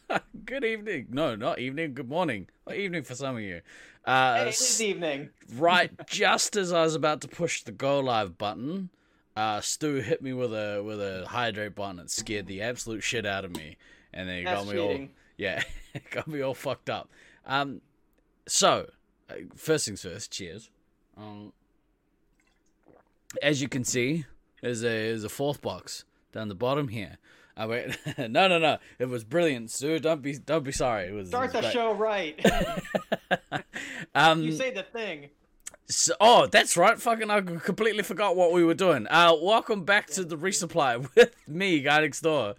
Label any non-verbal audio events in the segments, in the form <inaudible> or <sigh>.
<laughs> good evening. No, not evening. Good morning. Or evening for some of you. Uh, Hey, it is evening. <laughs> right, just as I was about to push the go live button, uh, Stu hit me with a with a hydrate button. It scared the absolute shit out of me, and then it That's got me all <laughs> yeah, it got me all fucked up. Um, so uh, first things first. Cheers. Um, as you can see, there's a there's a fourth box down the bottom here. Uh, wait, <laughs> no, no, no. It was brilliant, Sue. Don't be don't be sorry. It was it Start was the great. show right. <laughs> um, you say the thing. So, oh, that's right. Fucking, I completely forgot what we were doing. Uh, welcome back to the resupply <laughs> with me, Guy Next Door,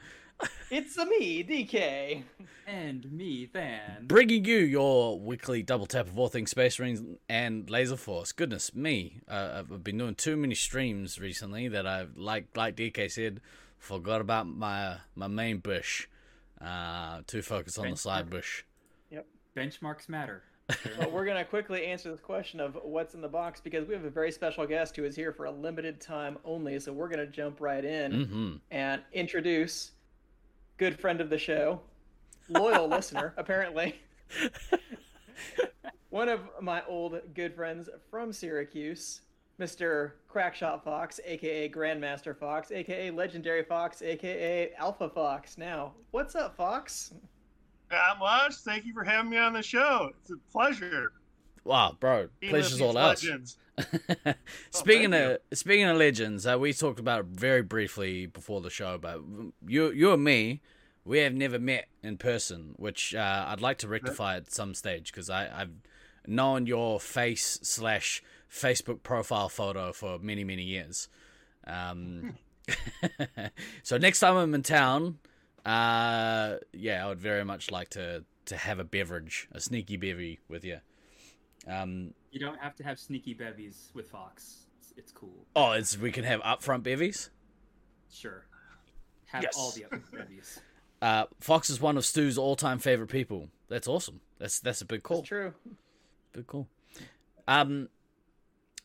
It's a me, DK. And me, Than. bringing you your weekly double tap of all things Space Marines and Laser Force. Goodness me, uh, I've been doing too many streams recently that I've, like like DK said, forgot about my my main bush. Uh, too focused on the side bush. Yep. Benchmarks matter. <laughs> But we're gonna quickly answer this question of what's in the box because we have a very special guest who is here for a limited time only. So we're gonna jump right in hmm and introduce good friend of the show, loyal <laughs> listener apparently, <laughs> one of my old good friends from Syracuse, Mr. Crackshot Fox, aka Grandmaster Fox, aka Legendary Fox, aka Alpha Fox. Now, what's up, Fox? Not much. Thank you for having me on the show. It's a pleasure. Wow, bro, being pleasure's all these ours. <laughs> speaking thank of speaking of legends, uh, we talked about it very briefly before the show, but you you and me, we have never met in person, which uh, I'd like to rectify at some stage because I've known your face slash Facebook profile photo for many many years. Um, <laughs> so next time I'm in town, uh, yeah, I would very much like to to have a beverage, a sneaky bevy with you. Um, You don't have to have sneaky bevies with Fox. It's, it's cool. Oh, it's we can have upfront bevies. Sure. Have Yes. all the other bevies. <laughs> Uh, Fox is one of Stu's all-time favorite people. That's awesome. That's that's a big call. It's true. Big call. Um,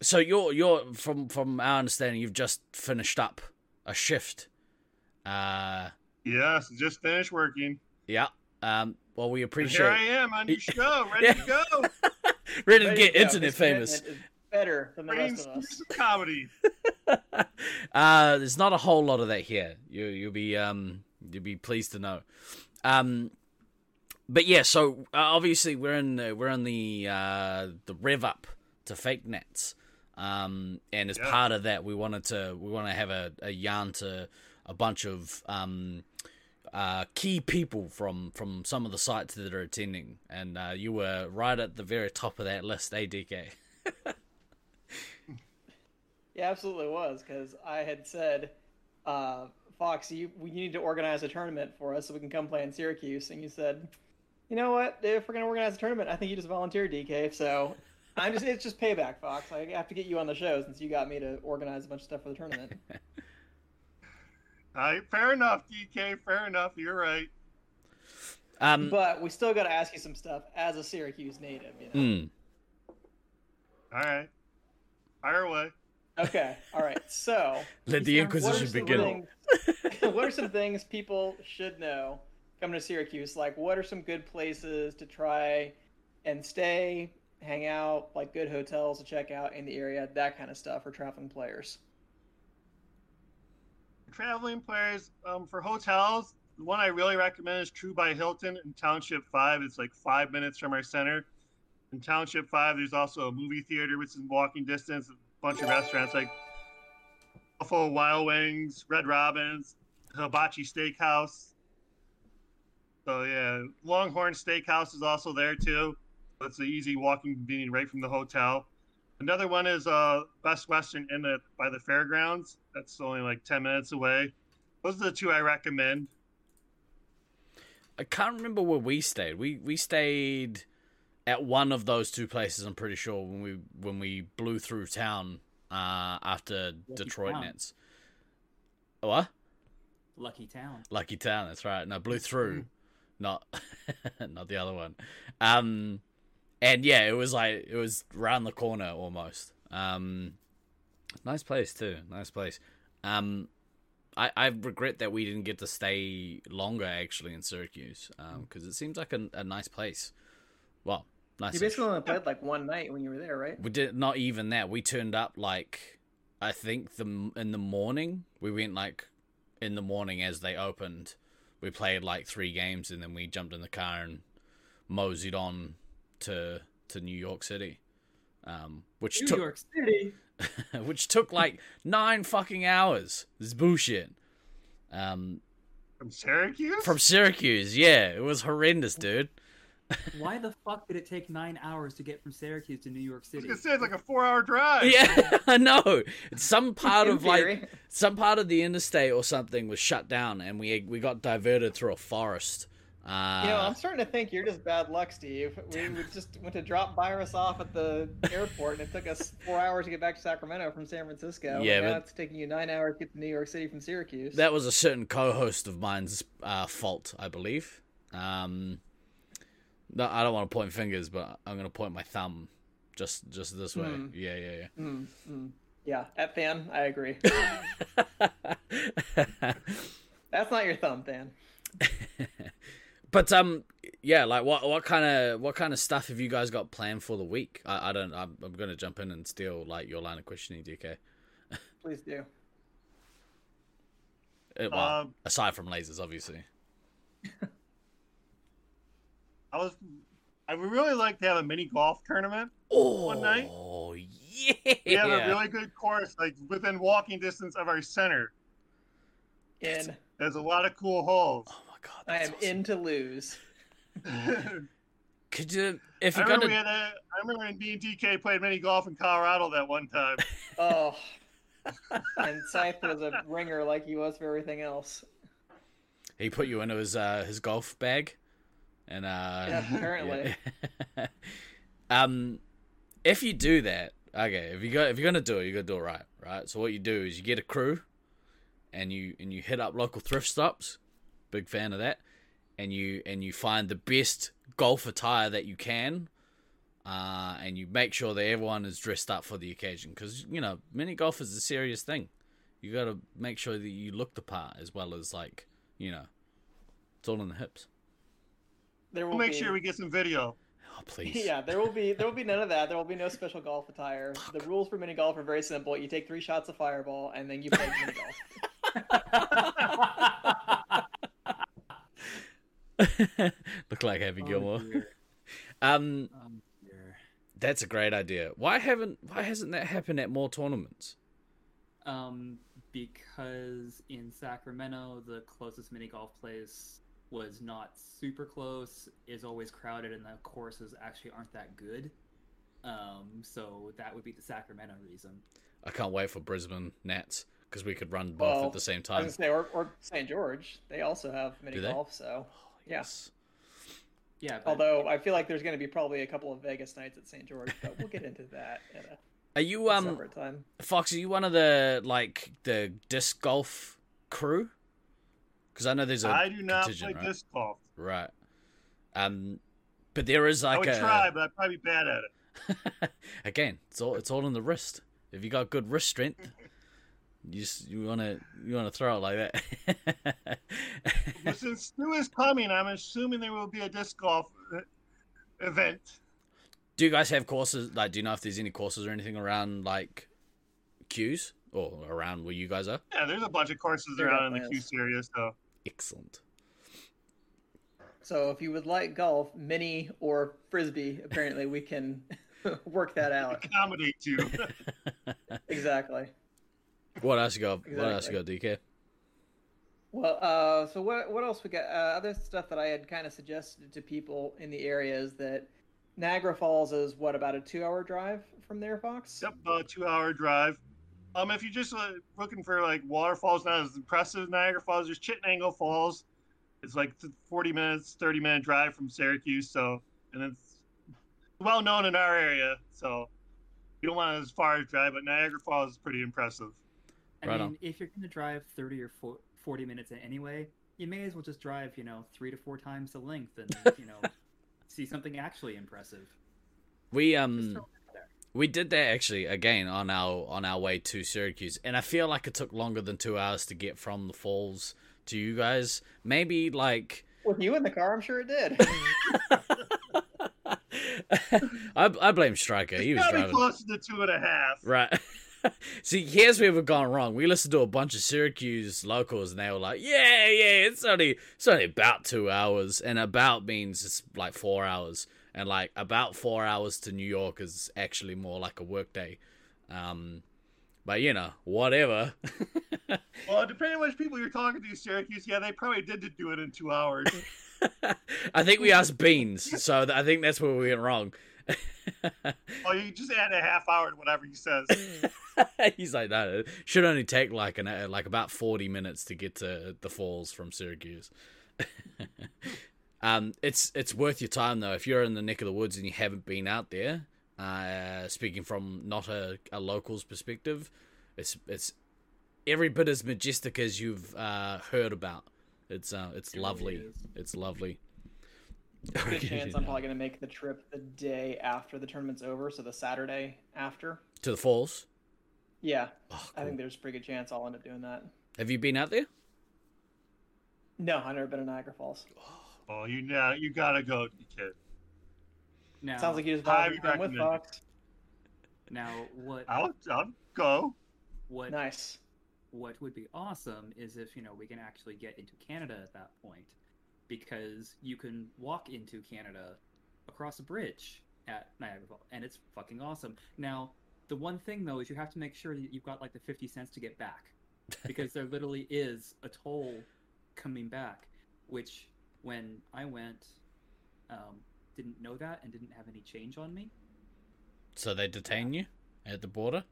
so you're you're from from our understanding, you've just finished up a shift. Uh, Yes, just finished working. yeah. Um, well, we And appreciate. Here I am on your show, ready Yeah. to go. <laughs> Ready to get you internet His famous. commitment better than the Bringing rest of us. comedy. <laughs> uh, there's not a whole lot of that here. You you'll be um you'll be pleased to know. Um, but yeah, so uh, obviously we're in the, we're in the uh the rev up to Fake Nats. Um, and as Yeah. part of that, we wanted to we want to have a, a yarn to a bunch of um uh, key people from from some of the sites that are attending, and uh, you were right at the very top of that list, ADK. <laughs> Yeah, absolutely was because I had said, uh, Fox, you we need to organize a tournament for us so we can come play in Syracuse, and you said, you know what? If we're gonna organize a tournament, I think you just volunteer, DK. So I'm just it's just payback, Fox. I have to get you on the show since you got me to organize a bunch of stuff for the tournament. <laughs> All right, fair enough, DK. Fair enough. You're right. Um, but we still got to ask you some stuff as a Syracuse native. You know? mm, All right. Fire away. Okay, all right. So <laughs> let the These are- what are Inquisition begin. things- <laughs> what are some things people should know coming to Syracuse? Like, what are some good places to try and stay, hang out, like good hotels to check out in the area, that kind of stuff for traveling players? Traveling players um, for hotels. The one I really recommend is True by Hilton in Township Five. It's like five minutes from our center. In Township Five, there's also a movie theater, which is walking distance. A bunch of restaurants like Buffalo Wild Wings, Red Robin's, Hibachi Steakhouse. So yeah, Longhorn Steakhouse is also there too. It's an easy walking convenient right from the hotel. Another one is uh Best Western in the by the fairgrounds. That's only like ten minutes away. Those are the two I recommend. I can't remember where we stayed. We we stayed at one of those two places. I'm pretty sure when we when we blew through town uh, after Lucky Detroit town. Nets. What? Lucky town. Lucky Town. That's right. No, blew through, not <laughs> not the other one. Um, and yeah, it was like it was round the corner almost. Um, nice place too. Nice place. Um, I, I regret that we didn't get to stay longer actually in Syracuse because it seems like a, a nice place. Well, nice. You basically only played like one night when you were there, right? We did not even that. We turned up like I think the in the morning. We went like in the morning as they opened. We played like three games and then we jumped in the car and moseyed on to to New York City, um, which New took York City. <laughs> which took like nine fucking hours. This is bullshit. Um, From Syracuse? from Syracuse, yeah, it was horrendous, dude. <laughs> Why the fuck did it take nine hours to get from Syracuse to New York I was City? gonna say it's like a four-hour drive. Yeah, <laughs> I know. Some part of like some part of the interstate or something was shut down, and we we got diverted through a forest. Uh, You know, I'm starting to think you're just bad luck, Steve. We, we just went to drop Virus off at the airport, and it took us four hours to get back to Sacramento from San Francisco. Yeah, now it's taking you nine hours to get to New York City from Syracuse. that was a certain co-host of mine's uh, fault, I believe. Um, no, I don't want to point fingers, but I'm gonna point my thumb just just this way. Hmm. Yeah, yeah, Mm, mm. Yeah, at Than, I agree. <laughs> That's not your thumb, Than. <laughs> But um, yeah, like what what kind of what kind of stuff have you guys got planned for the week? I, I don't. I'm, I'm gonna jump in and steal like your line of questioning, DK. Please do. Uh, well, Um, aside from lasers, obviously. <laughs> I was. I would really like to have a mini golf tournament. Oh, One night? Oh yeah. We have a really good course, like within walking distance of our center. In. There's a lot of cool holes. Oh my god, I am awesome. in to lose. Could you, if you're remember, gonna, we had a, I remember when B and DK played mini golf in Colorado that one time. <laughs> Oh. and Scythe was a ringer like he was for everything else. he put you into his uh his golf bag, and uh, Yeah, apparently. <laughs> yeah. um, if you do that, okay, if you go, if you're gonna do it, you gotta do it right, right. So what you do is you get a crew, and you and you hit up local thrift stops. Big fan of that, and you and you find the best golf attire that you can. Uh, and you make sure that everyone is dressed up for the occasion because you know mini golf is a serious thing. You got to make sure that you look the part as well as like you know, it's all in the hips. There will We'll make be, sure we get some video. Oh please. <laughs> Yeah, there will be there will be none of that. There will be no special golf attire. The rules for mini golf are very simple. You take three shots of fireball and then you play mini golf. <laughs> <laughs> <laughs> Look like Happy Oh, Gilmore. dear. <laughs> Um, Oh, dear. that's a great idea. Why haven't why hasn't that happened at more tournaments? Um, because in Sacramento, the closest mini golf place was not super close, is always crowded, and the courses actually aren't that good. Um, so that would be the Sacramento reason. I can't wait for Brisbane Nats because we could run both Well, at the same I was time. gonna say, or, or St. George, they also have mini golf. So, yeah. Yes. Yeah, but although I feel like there's going to be probably a couple of Vegas nights at St. George, but we'll get into that at a, Are you um time. Fox? Are you one of the like the disc golf crew? Because I know there's a I do not play right? disc golf. right. Um, but there is like I like would a try, but I'd probably be bad at it. <laughs> Again, it's all it's all in the wrist. If you got good wrist strength, you just you wanna you wanna throw it like that. But since Stu is coming, I'm assuming there will be a disc golf uh, event. do you guys have courses? Like, do you know if there's any courses or anything around like queues or around where you guys are? Yeah, there's a bunch of courses There around in the definitely Q series, so Excellent. So if you would like golf, mini or frisbee, apparently we can <laughs> work that out. accommodate you. <laughs> Exactly. What else you got? What else you got, DK? Well, uh, so what what else we got? Uh, other stuff that I had kind of suggested to people in the area is that Niagara Falls is what about a two-hour drive from there, Fox? yep, about a two-hour drive. Um, if you're just uh, looking for like waterfalls, not as impressive as Niagara Falls, there's Chittenango Falls. It's like 40 minutes, 30 minute drive from Syracuse. So, and it's well known in our area. So, you don't want as far as drive, but Niagara Falls is pretty impressive. I Right mean, on. if you're going to drive 30 or 40 minutes anyway, you may as well just drive, you know, three to four times the length and, <laughs> you know, see something actually impressive. We um throw it out there. we did that actually again on our on our way to Syracuse, and I feel like it took longer than two hours to get from the falls to you guys. Maybe like With you in the car, I'm sure it did. <laughs> I, I blame Striker. He <laughs> was Gotta driving. close to two and a half. Right. <laughs> See, here's where we've gone wrong. We listened to a bunch of Syracuse locals, and they were like, "Yeah, yeah, it's only it's only about two hours, and about means it's like four hours, and like about four hours to New York is actually more like a workday." Um, but you know, whatever. <laughs> Well, depending on which people you're talking to, Syracuse, yeah, they probably did do it in two hours. <laughs> I think we asked Beans, so I think that's where we went wrong. <laughs> oh, you just add a half hour to whatever he says. <laughs> He's like that. It should only take like an uh, like about forty minutes to get to the falls from Syracuse. <laughs> um, it's it's worth your time though if you're in the neck of the woods and you haven't been out there. Uh, speaking from not a, a local's perspective, it's it's every bit as majestic as you've uh, heard about. It's uh, it's It lovely. is. It's lovely. Good <laughs> chance I'm probably going to make the trip the day after the tournament's over, so the Saturday after. to the falls. Yeah, Oh, I think there's a pretty good chance I'll end up doing that. Have you been out there? No, I've never been to Niagara Falls. Oh, oh you now you gotta go, kid. Now, Sounds like you just Highly bought with recommend. Fox. now what I'll I'll go. what Nice. what would be awesome is if you know we can actually get into Canada at that point, because you can walk into Canada across a bridge at Niagara Falls, and it's fucking awesome. Now, the one thing though is you have to make sure that you've got like the fifty cents to get back, <laughs> because there literally is a toll coming back, which when I went, um, didn't know that and didn't have any change on me. So they detain you at the border.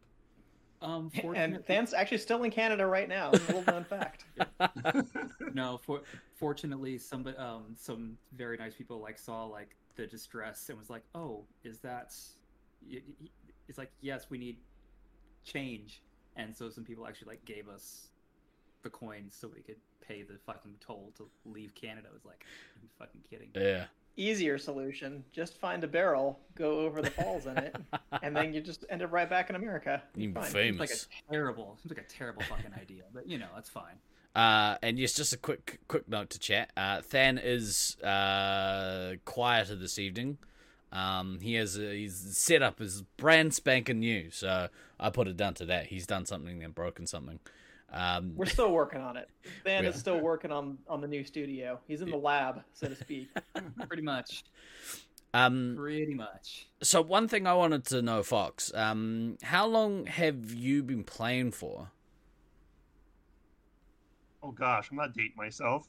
Um, And fortunately- Dan's actually still in Canada right now. Little known fact. <laughs> <laughs> no for, fortunately some um some very nice people like saw like the distress and was like oh is that y- y- it's like yes we need change and so some people actually like gave us the coins so we could pay the fucking toll to leave canada I was like are you fucking kidding Yeah. Easier solution: just find a barrel, go over the falls in it, <laughs> and then you just end up right back in America. You Fine. seems like a terrible seems like a terrible fucking idea but you know it's fine Uh, and yes, just a quick quick note to chat. Uh, Than is uh, quieter this evening. Um, he has a, his setup is brand spanking new, so I put it down to that. He's done something and broken something. Um, We're still working on it. <laughs> Than Yeah. is still working on on the new studio. He's in the lab, so to speak. <laughs> pretty much um, pretty much so one thing I wanted to know, Fox, um, how long have you been playing for? Oh gosh, I'm not dating myself.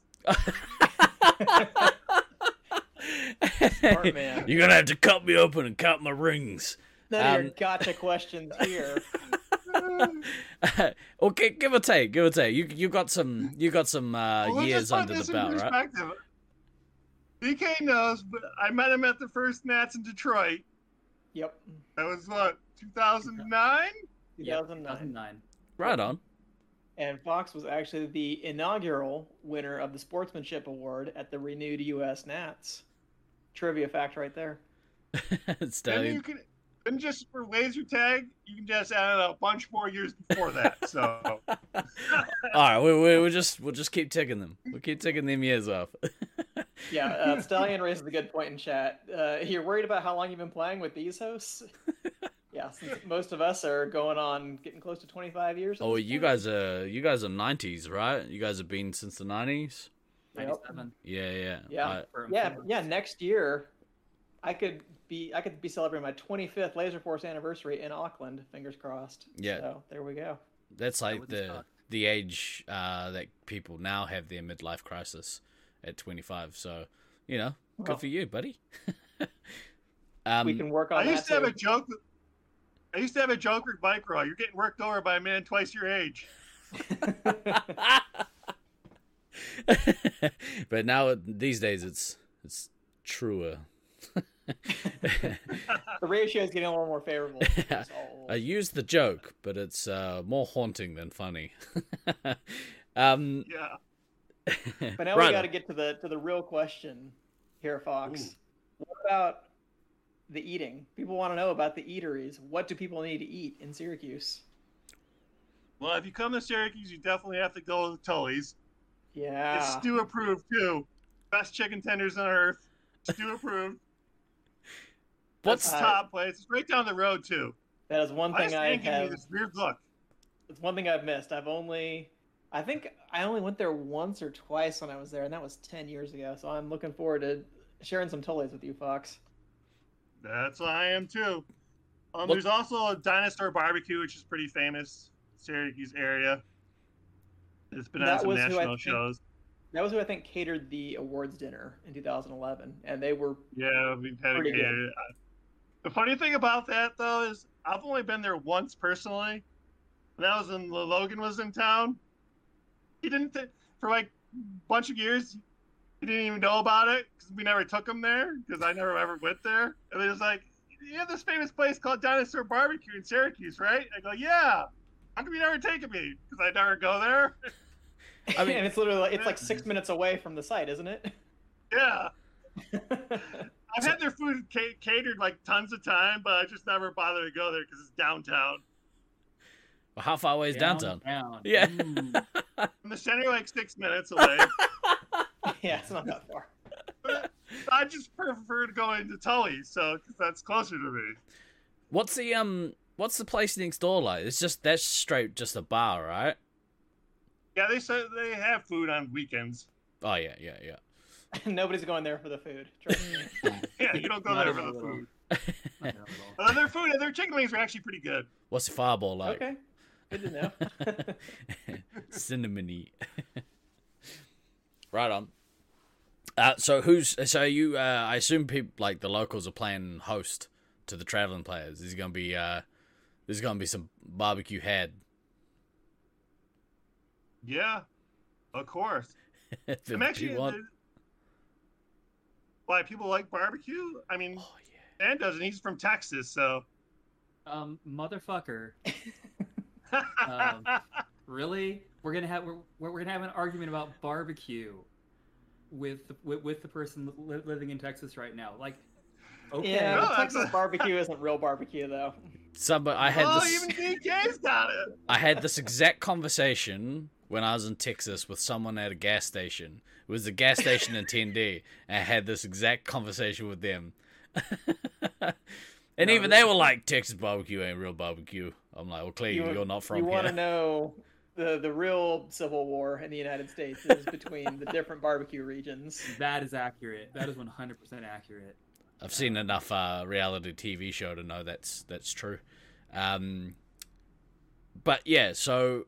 Smart man. You're gonna have to cut me open and count my rings. None of Um, your gotcha questions <laughs> here. okay, give or take, give or take. You you got some you got some uh, Well, let's years under this the belt, right? perspective. DK knows, but I met him at the first Nats in Detroit. Yep. That was what 2009. 2009. 2009 Right on. And Fox was actually the inaugural winner of the Sportsmanship Award at the renewed U.S. Nats. Trivia fact right there. <laughs> Then Stallion. you can, then just for laser tag, you can just add a bunch more years before that. So <laughs> All right, we, we we'll just we'll just keep ticking them. We'll keep ticking them years off. <laughs> Yeah, uh, Stallion raises a good point in chat. Uh, you're worried about how long you've been playing with these hosts? Yeah, since most of us are going on getting close to 25 years. oh, you point. guys are you guys are nineties, right? You guys have been since the nineties. 97 Yeah, yeah. Yeah. I- Yeah, yeah. Next year, I could be I could be celebrating my 25th Laser Force anniversary in Auckland. Fingers crossed. Yeah. So there we go. that's like wouldn't the suck. the age uh, that people now have their midlife crisis at twenty five. So you know, good for you, buddy. <laughs> um, we can work on I that. used to have too. a joke. With, I used to have a joke with Bike Raw. You're getting worked over by a man twice your age. <laughs> but now these days it's it's truer. <laughs> the ratio is getting a little more favorable. <laughs> I use the joke, but it's uh, more haunting than funny. um, Yeah. But now right we got to get to the to the real question here, Fox. Ooh. What about the eating. People want to know about the eateries. What do people need to eat in Syracuse? Well, if you come to Syracuse, you definitely have to go to Tully's. Yeah. It's Stu approved too. Best chicken tenders on earth. Stu <laughs> approved. What's That's Uh, top place? It's right down the road too. that is one thing I Dan giving have. this weird look? It's one thing I've missed. I've only, I think I only went there once or twice when I was there, and that was ten years ago. So I'm looking forward to sharing some Tully's with you, Fox. That's what I am too. Um, What- there's also a dinosaur barbecue, which is pretty famous, Syracuse area. It's been on That some was who I national think- shows. That was who I think catered the awards dinner in 2011, and they were Yeah, we've had a Pretty good. catered. The funny thing about that though is I've only been there once personally. And that was when Logan was in town. He didn't th- for like a bunch of years. He didn't even know about it because we never took him there because I never ever went there. And he was like, "You have this famous place called Dinosaur Barbecue in Syracuse, right?" I go, "Yeah." How come you never taken me? Because I never go there. I mean- and <laughs> it's literally like, it's like six minutes away from the site, isn't it? yeah. <laughs> I've had their food ca- catered like tons of time, but I just never bother to go there because it's downtown. well, how far away is downtown? Down. Yeah. Mm. From the center, like six minutes away. <laughs> <laughs> yeah, it's not that far. I just prefer to go into Tully, so 'cause that's closer to me. What's the um? What's the place next door like? It's just that's straight just a bar, right? Yeah, they said they have food on weekends. Oh yeah, yeah, yeah. <laughs> Nobody's going there for the food. <laughs> Yeah, you don't go Not there for the food. Not. Uh, their food, their chicken wings are actually pretty good. What's the fireball like? okay, good to know. Cinnamony. right on. Uh, so who's so you? Uh, I assume people like the locals are playing host to the traveling players. There's gonna be uh, there's gonna be some barbecue had. Yeah, of course. <laughs> if I'm actually. want. Why people like barbecue? I mean, Oh yeah. Dan doesn't. He's from Texas, so. Um, motherfucker. <laughs> Um, Really? We're gonna have we're, we're gonna have an argument about barbecue with the, with, with the person li- living in Texas right now. Like, okay, Yeah, No, Texas a- barbecue isn't real barbecue though. Somebody, I had oh, this. even DK's got it. I had this exact conversation when I was in Texas with someone at a gas station. It was a gas station attendee, and I had this exact conversation with them. <laughs> and No, even they were like, "Texas barbecue ain't real barbecue." I'm like, "Well, clearly You- you, are not from you here." want to know the the real civil war in the United States is between the different barbecue regions. <laughs> that is accurate. That is 100% accurate. I've seen enough uh, reality TV show to know that's that's true. Um, but yeah, so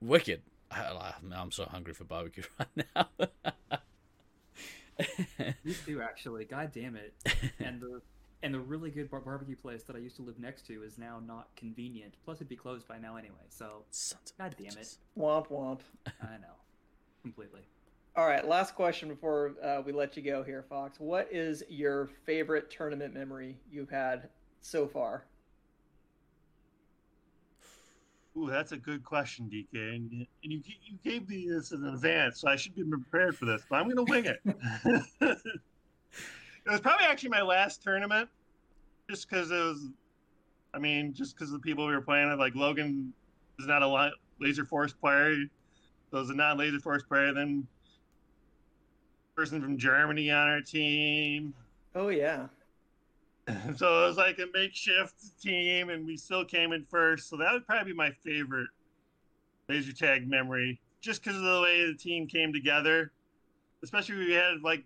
wicked. I, I'm so hungry for barbecue <laughs> right now. <laughs> Me too, actually. God damn it. And the and the really good bar- barbecue place that I used to live next to is now not convenient. Plus, it'd be closed by now anyway. So, Sons of God damn it. bitches. Womp womp. I know, completely. All right, last question before uh, we let you go here, Fox. What is your favorite tournament memory you've had so far? Ooh, that's a good question, DK. And and you, you gave me this in advance, so I should be prepared for this, but I'm going to wing it. <laughs> it was probably actually my last tournament, just because it was, I mean, just because the people we were playing with. Like, Logan is not a Laser Force player, so as a non Laser Force player, then person from Germany on our team. Oh yeah. <laughs> so it was like a makeshift team, and we still came in first. So that would probably be my favorite laser tag memory, just because of the way the team came together. Especially we had like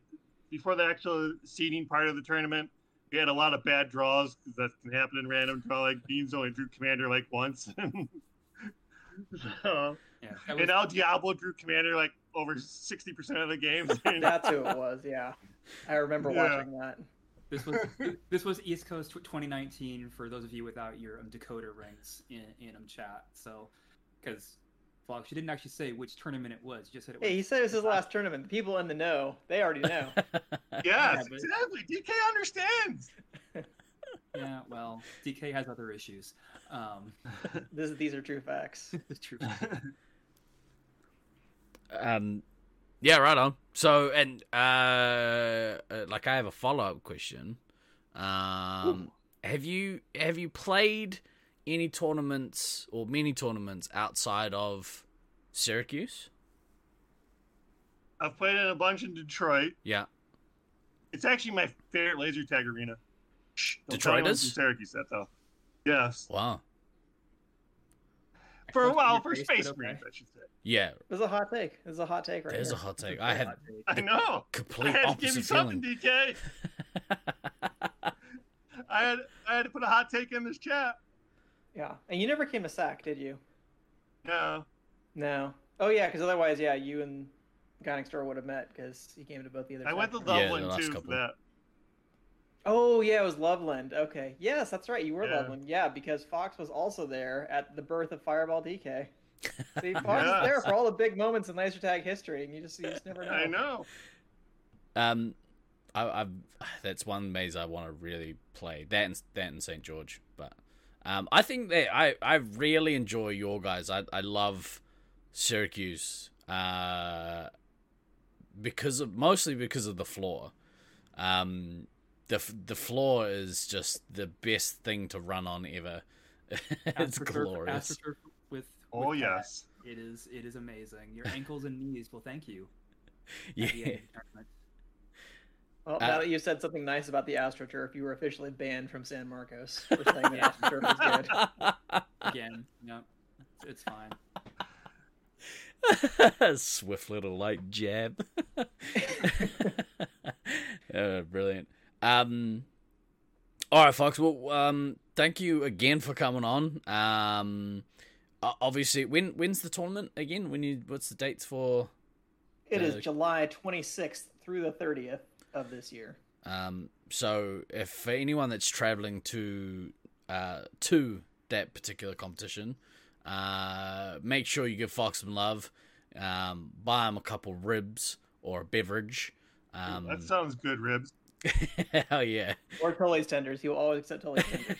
before the actual seeding part of the tournament, we had a lot of bad draws because that can happen in random draw. Like Beans only drew commander like once. <laughs> so, Yeah, was, and now Diablo drew commander like over sixty percent of the games. <laughs> That's who it was. Yeah, I remember Yeah. watching that. this was this was East Coast 2019 for those of you without your um, Dakota ranks in in um, chat. So, because Fox, you didn't actually say which tournament it was. You just said it was. Hey, he said it was his last tournament. The people in the know, they already know. <laughs> yes, Yeah, but- exactly. DK understands. <laughs> Yeah, well, DK has other issues. Um, <laughs> this, these are true facts. it's true. um, yeah, right on. So, and uh, uh, like, I have a follow up question. Um, have you have you played any tournaments or mini tournaments outside of Syracuse? I've played in a bunch in Detroit. Yeah. It's actually my favorite laser tag arena. Shh, don't tell anyone Detroiters? Syracuse that though. Yes. Wow. For a while, for face, Space but okay. Marines, I should say. Yeah. There's a hot take. There's a hot take right There's here. a hot take. It's a I very had hot take. I know. I complete had to give you something, feeling. DK. <laughs> I had I had to put a hot take in this chat. Yeah, and you never came to SAC, did you? No. No. Oh yeah, because otherwise, yeah, you and Guy Next Door would have met because he came to both the other. I went to SAC Yeah, Loveland too for that. Oh yeah, it was Loveland. Okay, yes, that's right. You were Yeah. Loveland. Yeah, because Fox was also there at the birth of Fireball DK. <laughs> See, Fox Yeah. is there for all the big moments in laser tag history, and you just you just never <laughs> know. I know. Um, I, I've that's one maze I want to really play. That and that and St George, but um, I think that I I really enjoy your guys. I I love Syracuse. Uh, because of mostly because of the floor. Um, the the floor is just the best thing to run on ever. <laughs> it's AstroTurf- glorious. AstroTurf with, Oh that, yes. it is it is amazing. Your ankles and knees will thank you. <laughs> Yeah. The end of the tournament. Well, Uh, now that you said something nice about the AstroTurf, you were officially banned from San Marcos <laughs> for saying that AstroTurf is good. <laughs> Again, no, it's, it's fine. <laughs> Swift little light jab. oh, brilliant. Um, all right, Fox. Well, um, thank you again for coming on. Um, obviously, when when's the tournament again? When you what's the dates for? It is Uh, July 26th through the 30th of this year. Um, so if for anyone that's traveling to uh to that particular competition, uh, make sure you give Fox some love. Um, buy him a couple ribs or a beverage. Um, that sounds good, ribs. <laughs> hell yeah, Or Tully's tenders. He will always accept Tully's <laughs> tenders.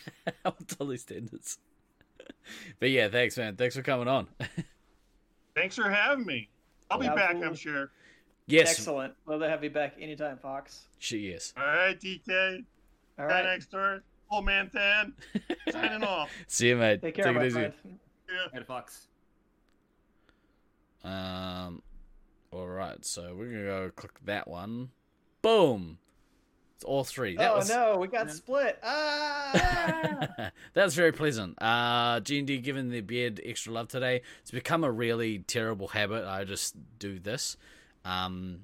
totally tenders. <laughs> But yeah, thanks, man. Thanks for coming on. Thanks for having me. I'll be back, I'm sure. Yes, Excellent. Love to have you back anytime, Fox. she is. All right, DK. All Guy right. next door. Old man Than. <laughs> Signing off. See you, mate. Take care, Take it easy. friend. Yeah. Ed Fox. Um, all right, so we're gonna go click that one. Boom. It's all three. That oh was no, we got Yeah. split. Ah! <laughs> that's very pleasant. Uh, G and D giving the beard extra love today. It's become a really terrible habit. I just do this. Um,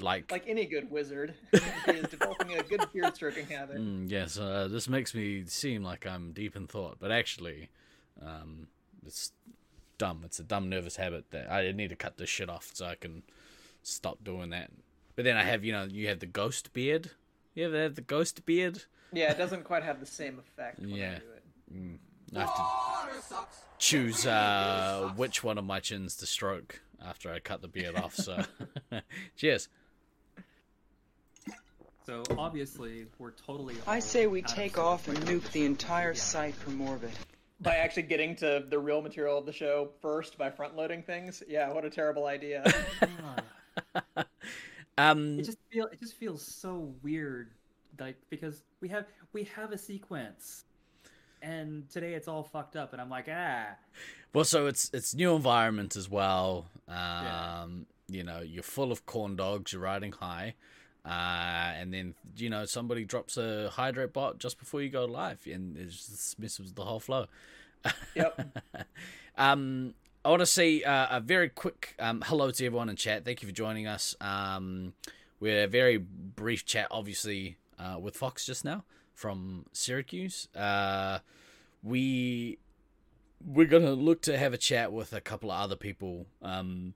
like, <laughs> like any good wizard, <laughs> he is developing a good beard stroking habit. mm, yes, uh, this makes me seem like I'm deep in thought, but actually, um, it's dumb. It's a dumb nervous habit that I need to cut this shit off so I can stop doing that. But then I have, you know, you have the ghost beard. You ever have the ghost beard? Yeah, it doesn't quite have the same effect when Yeah. I do it. Mm, I have to choose uh, which one of my chins to stroke after I cut the beard off. So, <laughs> cheers. So obviously we're totally. I say we take off and nuke the entire Yeah. site for Morbid. By actually getting to the real material of the show first by front loading things. Yeah, what a terrible idea. <laughs> <laughs> Um, It just feel it just feels so weird, like because we have we have a sequence, and today it's all fucked up, and I'm like ah. well, so it's it's new environment as well. Um, Yeah. you know, you're full of corn dogs. You're riding high. Uh, and then you know somebody drops a hydrate bot just before you go live, and it just messes the whole flow. Yep. <laughs> um, I want to say uh, a very quick um, hello to everyone in chat. Thank you for joining us. Um, we had a very brief chat, obviously, uh, with Fox just now from Syracuse. Uh, we we're gonna look to have a chat with a couple of other people um,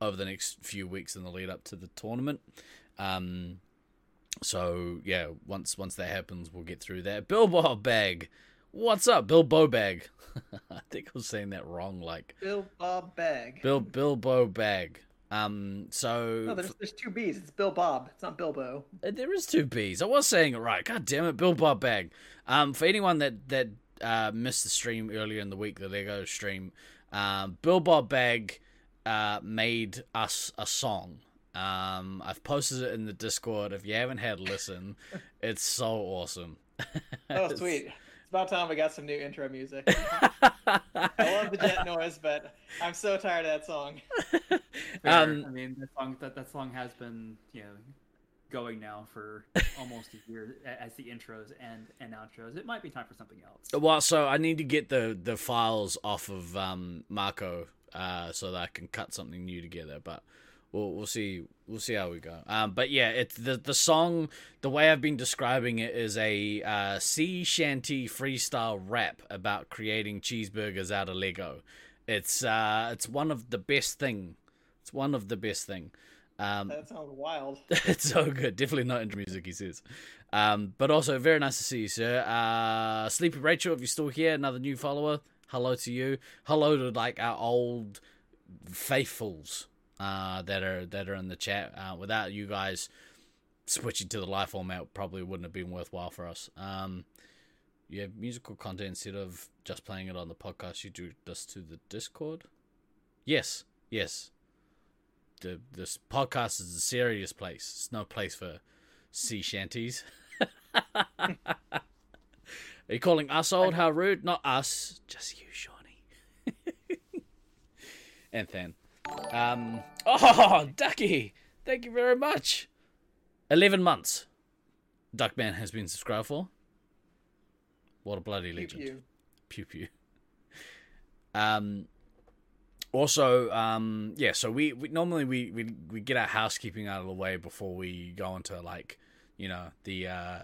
over the next few weeks in the lead up to the tournament. Um, so yeah, once once that happens, we'll get through that. Bilbo Bag, what's up, Bilbo Bag? <laughs> I think I was saying that wrong. Like Bill Bob Bag. Bill Bilbo Bag. Um, so No, there's, there's two B's. It's Bill Bob. It's not Bilbo. Uh, There is two B's. I was saying it right. God damn it, Bill Bob Bag. Um, for anyone that that uh, missed the stream earlier in the week, the Lego stream, um, Bill Bob Bag uh, made us a song. Um, I've posted it in the Discord. If you haven't had a listen, <laughs> it's so awesome. Oh, <laughs> sweet. It's about time we got some new intro music. <laughs> I love the jet noise, but I'm so tired of that song. <laughs> Um, I mean, that song that, that song has been you know going now for <laughs> almost a year as the intros and and outros. It might be time for something else. Well, so I need to get the the files off of um, Marco uh, so that I can cut something new together. But we'll we'll see we'll see how we go. Um, but yeah, it's the the song. The way I've been describing it is a uh, sea shanty freestyle rap about creating cheeseburgers out of Lego. It's uh, it's one of the best thing. It's one of the best thing. Um, That sounds wild. <laughs> it's so good. Definitely not intro music, he says. Um, but also, very nice to see you, sir. Uh, Sleepy Rachel, if you're still here, another new follower. Hello to you. Hello to like our old faithfuls uh, that are that are in the chat. Uh, without you guys switching to the live format, probably wouldn't have been worthwhile for us. Um, you have musical content instead of just playing it on the podcast. You do this to the Discord. Yes, yes the this podcast is a serious place. It's no place for sea shanties. <laughs> Are you calling us old? How rude! Not us, just you, Shawnee. <laughs> and then, um, oh, Ducky, thank you very much. Eleven months, Duckman has been subscribed for. What a bloody Pew legend! pew. pew pew. Um, also, um, yeah. So we, we normally we, we we get our housekeeping out of the way before we go into like you know the uh,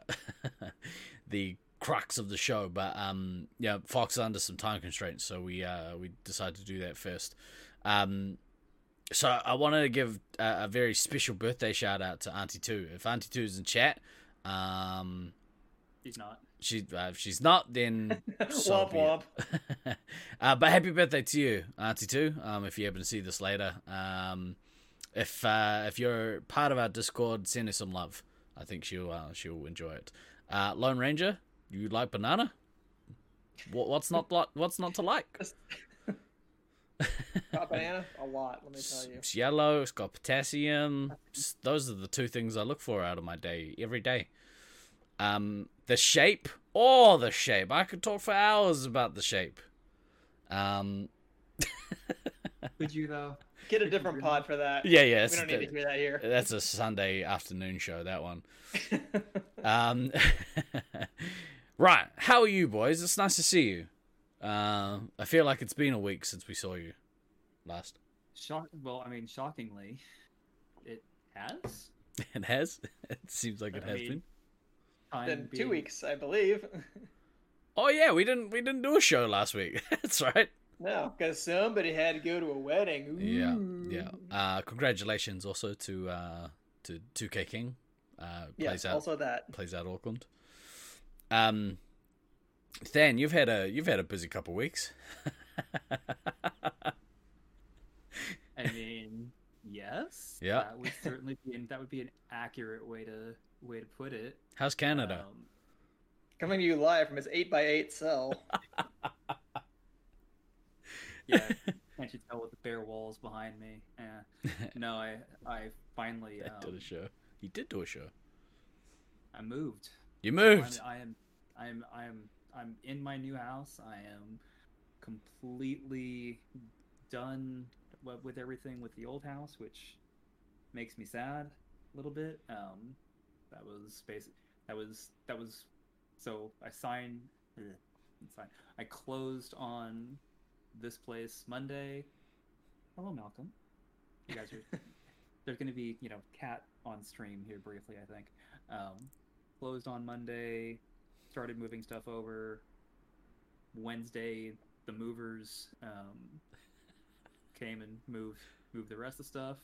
<laughs> the crux of the show. But um, yeah, Fox is under some time constraints, so we uh we decided to do that first. Um, so I wanted to give a, a very special birthday shout out to Auntie Two. If Auntie Two is in chat, um, He's not. she uh, if she's not, then <laughs> so womp be <laughs> uh, but happy birthday to you, Auntie Two. Um, if you happen to see this later, um, if uh, if you're part of our Discord, send her some love. I think she'll uh, she'll enjoy it. Uh, Lone Ranger, you like banana? What, what's not li- what's not to like? <laughs> Got banana a lot. Let me tell you. It's yellow. It's got potassium. Those are the two things I look for out of my day every day. Um, the shape. Oh, the shape. I could talk for hours about the shape. Um, <laughs> Could you though? Get a different pod for that. yeah, yeah. we don't need the- to hear that here. That's a Sunday afternoon show, that one. <laughs> Um, <laughs> right. How are you, boys? It's nice to see you. Uh, I feel like it's been a week since we saw you last. Shock. Well, I mean, shockingly, it has. <laughs> It has. It seems like it I has mean, been. Time Been two weeks, I believe. <laughs> Oh yeah, we didn't we didn't do a show last week. <laughs> That's right. no, because somebody had to go to a wedding. Yeah, yeah. Uh, congratulations also to uh, to 2K King. Uh, plays Yes, out also that. plays out Auckland. Um, Than, you've had a you've had a busy couple weeks. <laughs> I mean, yes. Yeah. That would certainly be an, that would be an accurate way to way to put it. How's Canada? Um, Coming to you live from his 8x8 cell. <laughs> yeah. <laughs> Can't you tell with the bare walls behind me? Yeah. No, I I finally I did um, a show. You did do a show. I moved. You moved. I'm, I am I am I am I'm in my new house. I am completely done with everything with the old house, which makes me sad a little bit. Um, that was basic. That was that was. So I signed. ugh, Sign. I closed on this place Monday. Hello, Malcolm. You guys are. <laughs> there's going to be you know cat on stream here briefly. I think. Um, closed on Monday. Started moving stuff over. Wednesday, the movers um, <laughs> came and moved moved the rest of the stuff.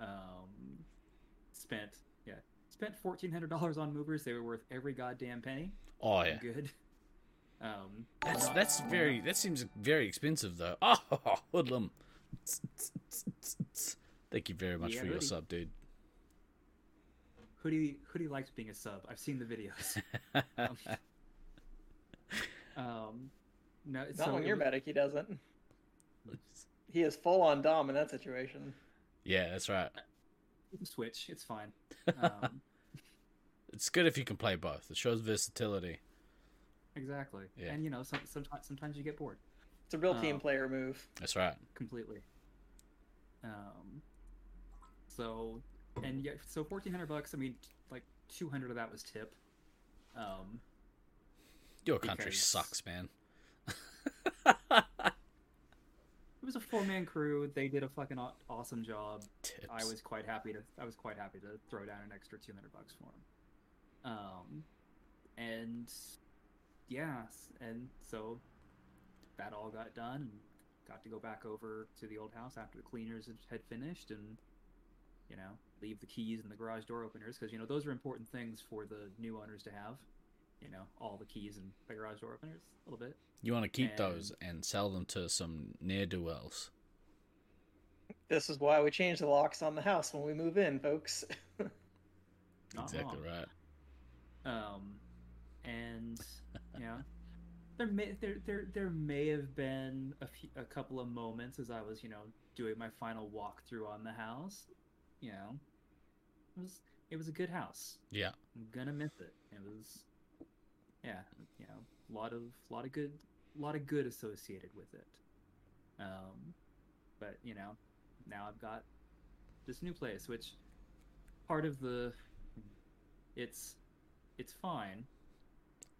Um, spent yeah spent fourteen hundred dollars on movers. They were worth every goddamn penny. oh yeah. Good. Um, That's not- that's not- very that seems very expensive though. <laughs> Oh, hoodlum. <laughs> Thank you very much Yeah, for your hoodie. sub, dude. Hoodie Hoodie likes being a sub. I've seen the videos. Um, <laughs> um, no, Not so when you're was- medic, he doesn't. He is full on Dom in that situation. yeah, that's right. switch. It's fine. <laughs> Um, It's good if you can play both. It shows versatility. exactly. Yeah. And you know, some, sometimes sometimes you get bored It's a real team Oh. player move. That's right. completely. Um. So, and yeah, so fourteen hundred bucks. I mean, like two hundred of that was tip. Um. Your country Because- sucks, man. <laughs> It was a four man crew. They did a fucking aw- awesome job. Tips. I was quite happy to. I was quite happy to throw down an extra two hundred bucks for them. Um, and yeah, and so that all got done, and got to go back over to the old house after the cleaners had- had finished, and you know, leave the keys and the garage door openers because you know those are important things for the new owners to have. You know, all the keys and the garage door openers, a little bit. You want to keep and- those and sell them to some ne'er do wells. This is why we change the locks on the house when we move in, folks. <laughs> Exactly wrong. right. um, and you know, there may there there there may have been a few, a couple of moments as I was you know doing my final walkthrough on the house. You know, it was it was a good house. Yeah. I'm gonna miss it. It was, yeah, you know, a lot of lot of good lot of good associated with it. Um, but you know, now I've got this new place, which part of the it's it's fine,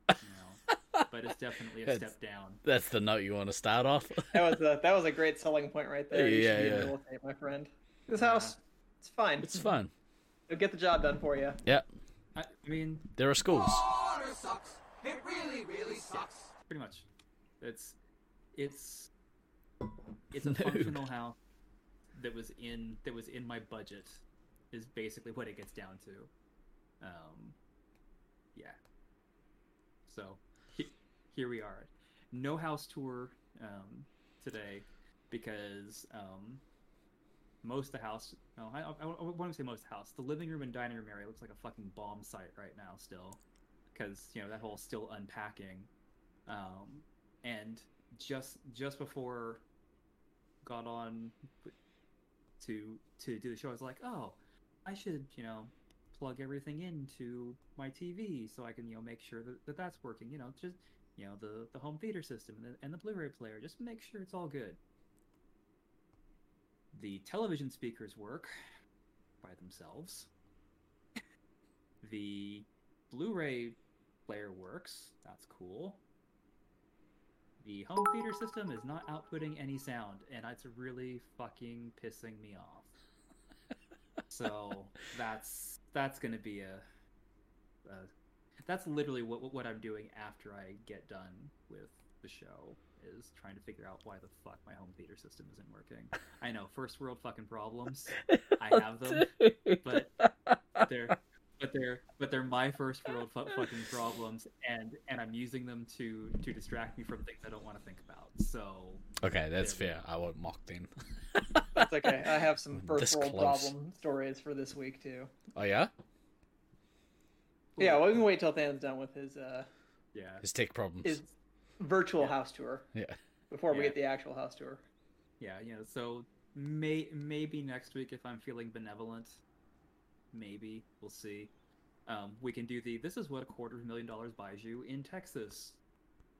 you know, <laughs> but it's definitely a That's- step down. That's the note you want to start off. that was a that was a great selling point right there. You <laughs> Yeah, be in yeah. real estate, my friend. This Yeah. house, it's fine. it's fun. It'll get the job done for you. Yeah. I, I mean, There are schools. Water sucks. It really, really sucks. pretty much. It's it's it's a <laughs> Noob. functional house that was in that was in my budget is basically what it gets down to. Um, yeah. So he, here we are. No house tour um, today because um, most of the house. No, I, I, I to say most the house. The living room and dining room area looks like a fucking bomb site right now still, because you know that whole still unpacking. Um, and just just before got on to to do the show, I was like, oh, I should you know plug everything into my TV so I can you know make sure that, that that's working. You know, just you know the the home theater system and the, and the Blu-ray player. Just make sure it's all good. The television speakers work by themselves. the Blu-ray player works. That's cool. The home theater system is not outputting any sound, and it's really fucking pissing me off. so that's that's gonna be a, a that's literally what what I'm doing after I get done with the show is trying to figure out why the fuck my home theater system isn't working. I know first world fucking problems. I <laughs> have them, but they're but they're but they're my first world fu- fucking problems, and and I'm using them to to distract me from things I don't want to think about. So Okay, that's fair. I won't mock them. that's okay. I have some <laughs> This first world close. problem stories for this week too. Oh yeah, Yeah, well, we can wait till Than's done with his uh yeah, his tech problems. his virtual Yeah. house tour Yeah. before we get the actual house tour. yeah, you know. So may maybe next week if I'm feeling benevolent, maybe we'll see. Um, we can do the this is what a quarter of a million dollars buys you in Texas.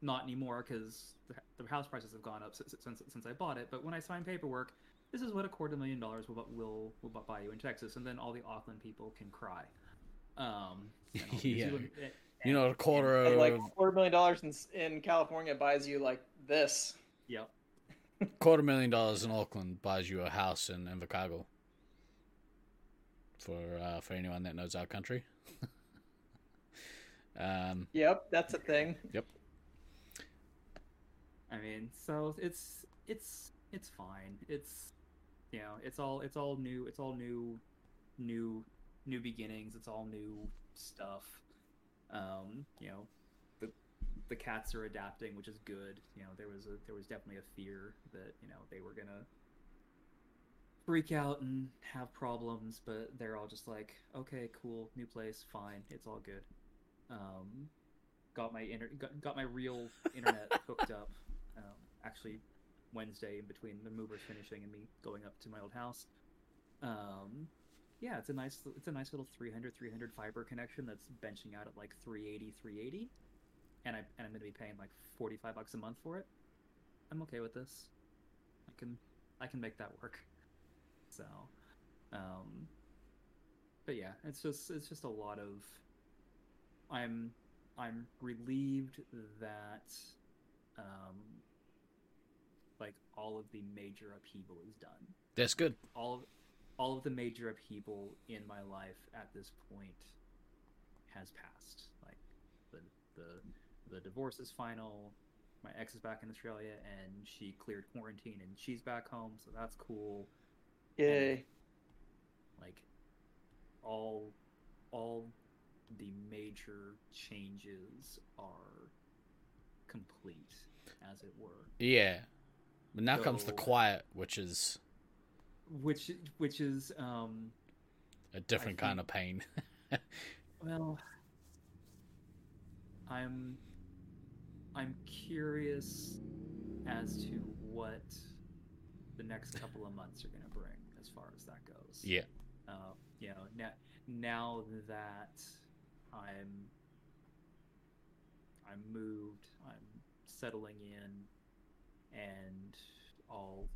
Not anymore because the, the house prices have gone up since, since since I bought it. But when I sign paperwork, this is what a quarter million dollars will will will buy you in Texas, and then all the Auckland people can cry. Um, and I'll use <laughs> Yeah. You in- and- You know, a quarter And of like quarter million dollars in, in California buys you like this. Yep. quarter million dollars in Auckland buys you a house in Invercargill. For uh, for anyone that knows our country. <laughs> um, Yep, that's a thing. Yep. I mean, so it's it's it's fine. It's you know, it's all it's all new. It's all new, new, new beginnings. It's all new stuff. Um, you know, the the cats are adapting, which is good. You know, there was a there was definitely a fear that you know they were gonna freak out and have problems, but they're all just like, okay, cool, new place, fine, it's all good. Um, got my inter- got, got my real <laughs> internet hooked up. Um, actually, Wednesday in between the movers finishing and me going up to my old house. Um, yeah, it's a nice it's a nice little 300 300 fiber connection that's benching out at like 380 380, and I and I'm gonna be paying like 45 bucks a month for it. I'm okay with this. I can I can make that work. So, um, but yeah, it's just it's just a lot of. I'm I'm relieved that, um, like all of the major upheaval is done That's good. all of all of the major upheaval in my life at this point has passed. Like the the the divorce is final. My ex is back in Australia and she cleared quarantine and she's back home, so that's cool. Yay. Like all all the major changes are complete, as it were. Yeah. But now comes the quiet, which is Which which is um a different I kind think- of pain. <laughs> Well, I'm I'm curious as to what the next couple of months are going to bring as far as that goes. yeah. Uh, you know, now, now that I'm I'm moved, I'm settling in, and all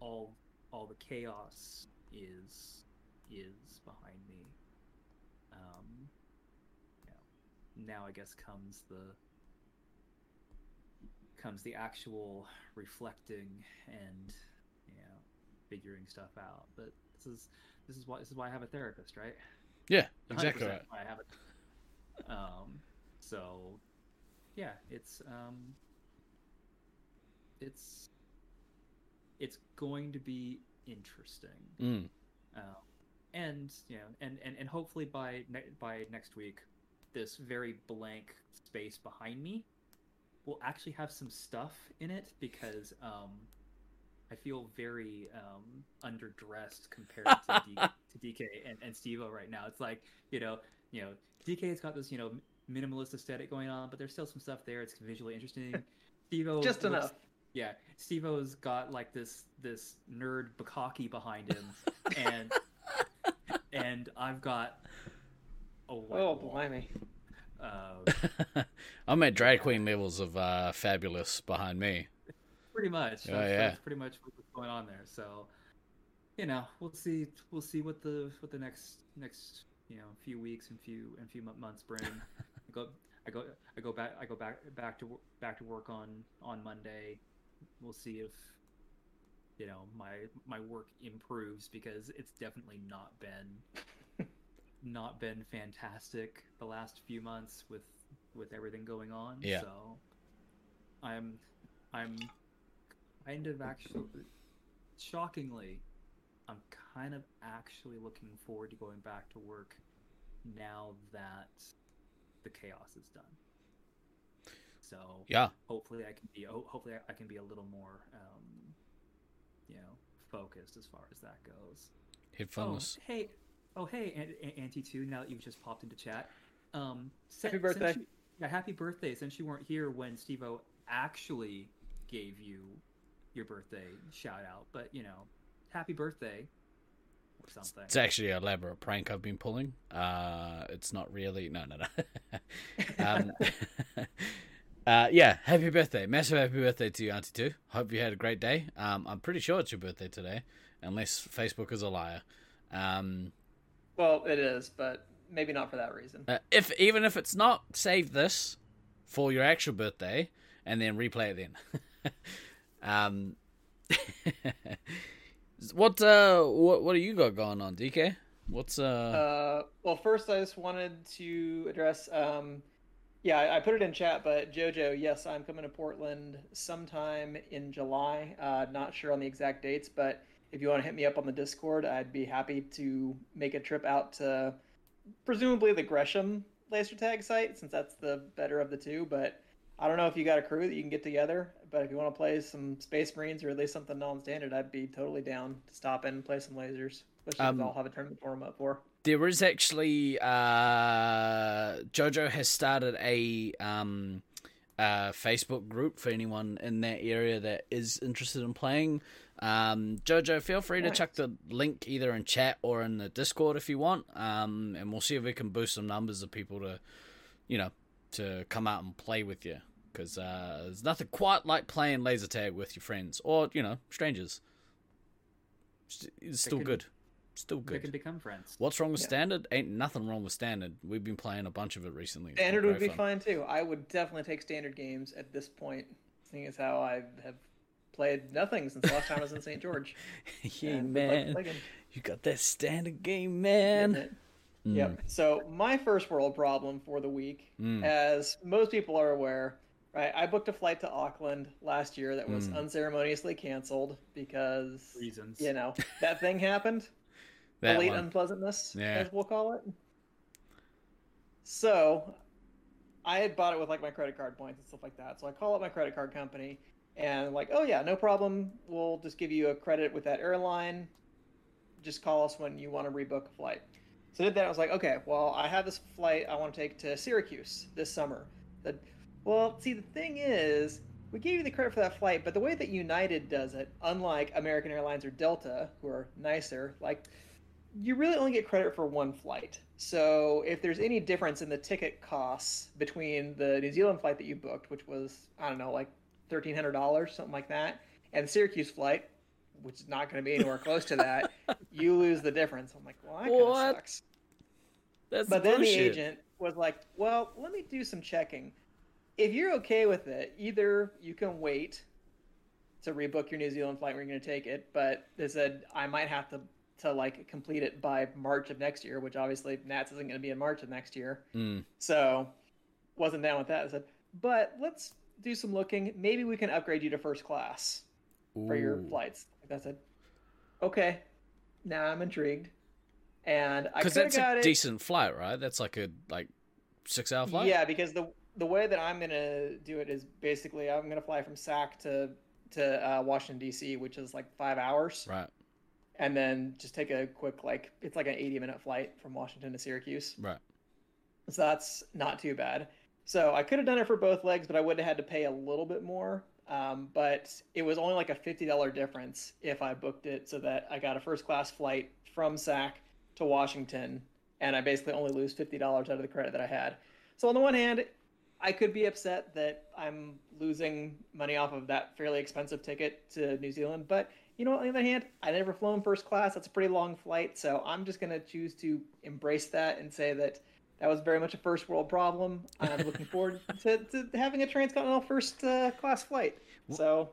all all the chaos is is behind me. Um, you know, now I guess comes the comes the actual reflecting and you know figuring stuff out. But this is this is why this is why I have a therapist, right? Yeah, exactly right. why I have it. <laughs> Um, so yeah, it's um, it's it's going to be interesting. Mm. Uh, and you know, and, and, and hopefully by ne- by next week, this very blank space behind me will actually have some stuff in it because um, I feel very um, underdressed compared to, D- <laughs> to DK and, and Stevo right now. It's like you know, you know, DK's got this you know minimalist aesthetic going on, but there's still some stuff there. It's visually interesting. Stevo Just looks- enough. Yeah, Stevo's got like this this nerd bukkake behind him, <laughs> and and I've got a white Oh, wall. blimey. Uh, I'm at drag queen levels of uh, fabulous behind me. pretty much. Oh, That's, yeah. that's pretty much what's going on there. So, you know, we'll see. We'll see what the what the next next you know few weeks and few and few months bring. <laughs> I go I go I go back I go back back to back to work on on Monday. We'll see if you know my my work improves because it's definitely not been <laughs> not been fantastic the last few months with with everything going on. Yeah. So I'm I'm kind of actually shockingly I'm kind of actually looking forward to going back to work now that the chaos is done. So Yeah. hopefully I can be hopefully I can be a little more um, you know focused as far as that goes. Headphones. Oh, hey, oh hey, An- An- Auntie two. Now that you've just popped into chat, um, Happy since birthday. you- yeah, happy birthday! Since you weren't here when Stevo actually gave you your birthday shout out, but you know, happy birthday or something. It's actually an elaborate prank I've been pulling. Uh, it's not really. No, no, no. <laughs> um, <laughs> uh, yeah, happy birthday. Massive happy birthday to you, Auntie Two. Hope you had a great day. Um, I'm pretty sure it's your birthday today, unless Facebook is a liar. Um, Well, it is, but maybe not for that reason. uh, if even if it's not, save this for your actual birthday and then replay it then. <laughs> um, <laughs> what uh, what what do you got going on, DK? What's uh? Uh, well, first I just wanted to address. Um, yeah, I, put it in chat, but JoJo, yes, I'm coming to Portland sometime in July. Uh, not sure on the exact dates, but if you want to hit me up on the Discord, I'd be happy to make a trip out to presumably the Gresham laser tag site, since that's the better of the two. But I don't know if you got a crew that you can get together. But if you want to play some Space Marines or at least something non-standard, I'd be totally down to stop in and play some lasers. Especially Um, I'll have a tournament for 'em up for. There is actually uh, Jojo has started a um, uh, Facebook group for anyone in that area that is interested in playing. Um, Jojo, feel free to Nice. chuck the link either in chat or in the Discord if you want. Um, and we'll see if we can boost some numbers of people to, you know, to come out and play with you. Because uh, there's nothing quite like playing laser tag with your friends or you know strangers. It's- still good. Still They can good. become friends. What's wrong with Yeah. standard? Ain't nothing wrong with standard. We've been playing a bunch of it recently. It's Standard would be fun. fine too. I would definitely take standard games at this point, seeing as how I have played nothing since the last time I was in St. George. <laughs> yeah, And would like man. You got that standard game, man. Mm. Yep. So my first world problem for the week, Mm. as most people are aware, right? I booked a flight to Auckland last year that was Mm. unceremoniously canceled because Reasons. you know that thing happened. <laughs> That Elite one. unpleasantness, Yeah. as we'll call it. So, I had bought it with like my credit card points and stuff like that. So I call up my credit card company and like, oh yeah, no problem. We'll just give you a credit with that airline. Just call us when you want to rebook a flight. So I did that. I was like, okay, well, I have this flight I want to take to Syracuse this summer. Said, well, see, the thing is, we gave you the credit for that flight, but the way that United does it, unlike American Airlines or Delta, who are nicer, like you really only get credit for one flight. So if there's any difference in the ticket costs between the New Zealand flight that you booked, which was I don't know, like thirteen hundred dollars, something like that, and the Syracuse flight, which is not going to be anywhere <laughs> close to that, you lose the difference. I'm like, well, that kind of What? sucks. That's But then the agent was like, "Well, let me do some checking. If you're okay with it, either you can wait to rebook your New Zealand flight where you're going to take it, but they said I might have to to like complete it by March of next year, which obviously Nats isn't going to be in March of next year. Mm. So wasn't down with that. I said, but let's do some looking. Maybe we can upgrade you to first class for your flights. Like I said, okay. Now I'm intrigued, and I Because that's got a it. decent flight, right? That's like a like six hour flight. Yeah, because the the way that I'm gonna do it is basically I'm gonna fly from SAC to to uh, Washington D.C., which is like five hours, Right. And then just take a quick like it's like an 80 minute flight from Washington to Syracuse. Right. So that's not too bad. So I could have done it for both legs, but I would have had to pay a little bit more. Um, but it was only like a fifty dollar difference if I booked it so that I got a first class flight from SAC to Washington, and I basically only lose fifty dollars out of the credit that I had. So on the one hand, I could be upset that I'm losing money off of that fairly expensive ticket to New Zealand, but you know? On the other hand, I never flown first class. That's a pretty long flight, so I'm just gonna choose to embrace that and say that that was very much a first world problem. I'm <laughs> looking forward to, to having a transcontinental first uh, class flight. So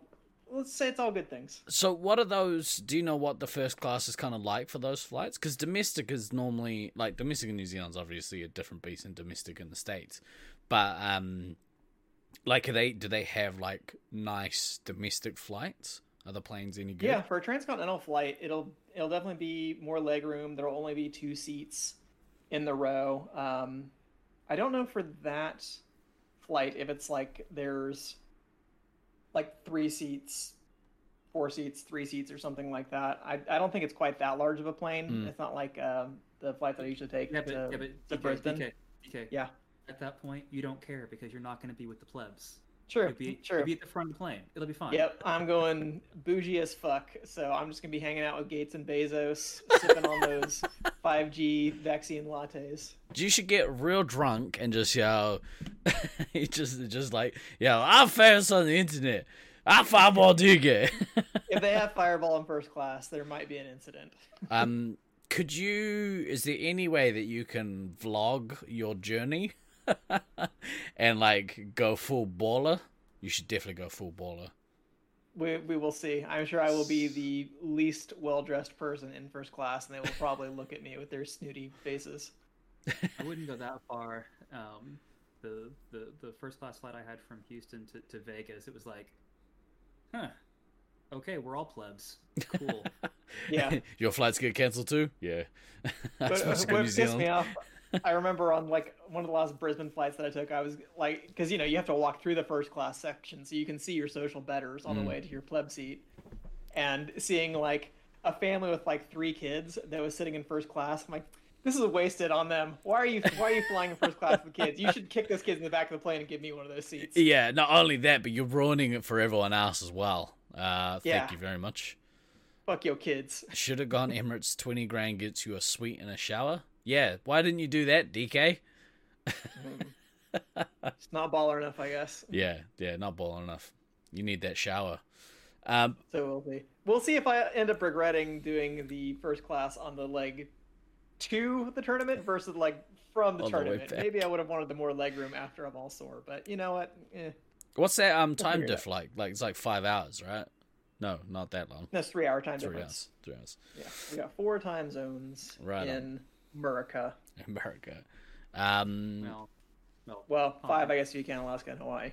let's say it's all good things. So what are those? Do you know what the first class is kind of like for those flights? Because domestic is normally like domestic in New Zealand's obviously a different beast than domestic in the states, but um, like are they do they have like nice domestic flights? Are the planes any good? Yeah, for a transcontinental flight, it'll it'll definitely be more legroom. There'll only be two seats in the row. Um, I don't know for that flight if it's like there's like three seats, four seats, three seats, or something like that. I I don't think it's quite that large of a plane. Mm. It's not like um, the flight that I usually take Yeah, but, to, yeah, but to DK, Brisbane. DK, DK, Yeah. At that point, you don't care because you're not going to be with the plebs. True, You'll be, true. you'll be at the front of the plane. It'll be fine. Yep, I'm going bougie as fuck. So I'm just gonna be hanging out with Gates and Bezos, sipping on those <laughs> 5G vaccine lattes. You should get real drunk and just yell, <laughs> you just just like yo, I'm famous on the internet. I fireball do get. <laughs> If they have Fireball in first class, there might be an incident. um, could you? Is there any way that you can vlog your journey <laughs> and like go full baller? You should definitely go full baller. We, we will see. I'm sure I will be the least well dressed person in first class, and they will probably look at me with their snooty faces. I wouldn't go that far. Um, the, the the first class flight I had from Houston to, to Vegas, it was like, huh, okay, we're all plebs. Cool. <laughs> Yeah. your flights get cancelled too. Yeah, <laughs> But that's uh, supposed to go what New pissed me off, I remember on like one of the last Brisbane flights that I took, I was like, because you know you have to walk through the first class section, so you can see your social betters on Mm. the way to your pleb seat, and seeing like a family with like three kids that was sitting in first class, I'm like. This is wasted on them. Why are you Why are you flying in first class with kids? You should kick those kids in the back of the plane and give me one of those seats. Yeah, not only that, but you're ruining it for everyone else as well. Uh, thank Yeah. you very much. Fuck your kids. Should have gone <laughs> Emirates. Twenty grand gets you a suite and a shower. Yeah, why didn't you do that, DK? <laughs> It's not baller enough, I guess. Yeah, yeah, not balling enough. You need that shower. Um, So we'll see. We'll see if I end up regretting doing the first class on the leg to the tournament versus leg from the On the tournament. Maybe I would have wanted the more leg room after I'm all sore, but you know what? Eh, what's that um time diff like? Like it's like five hours, right? No, not that long. that's three hour time Three difference. hours. Three hours. Yeah, we got four time zones Right on. In America. America. Um, Well, well, Well, five, I guess, if you count Alaska and Hawaii.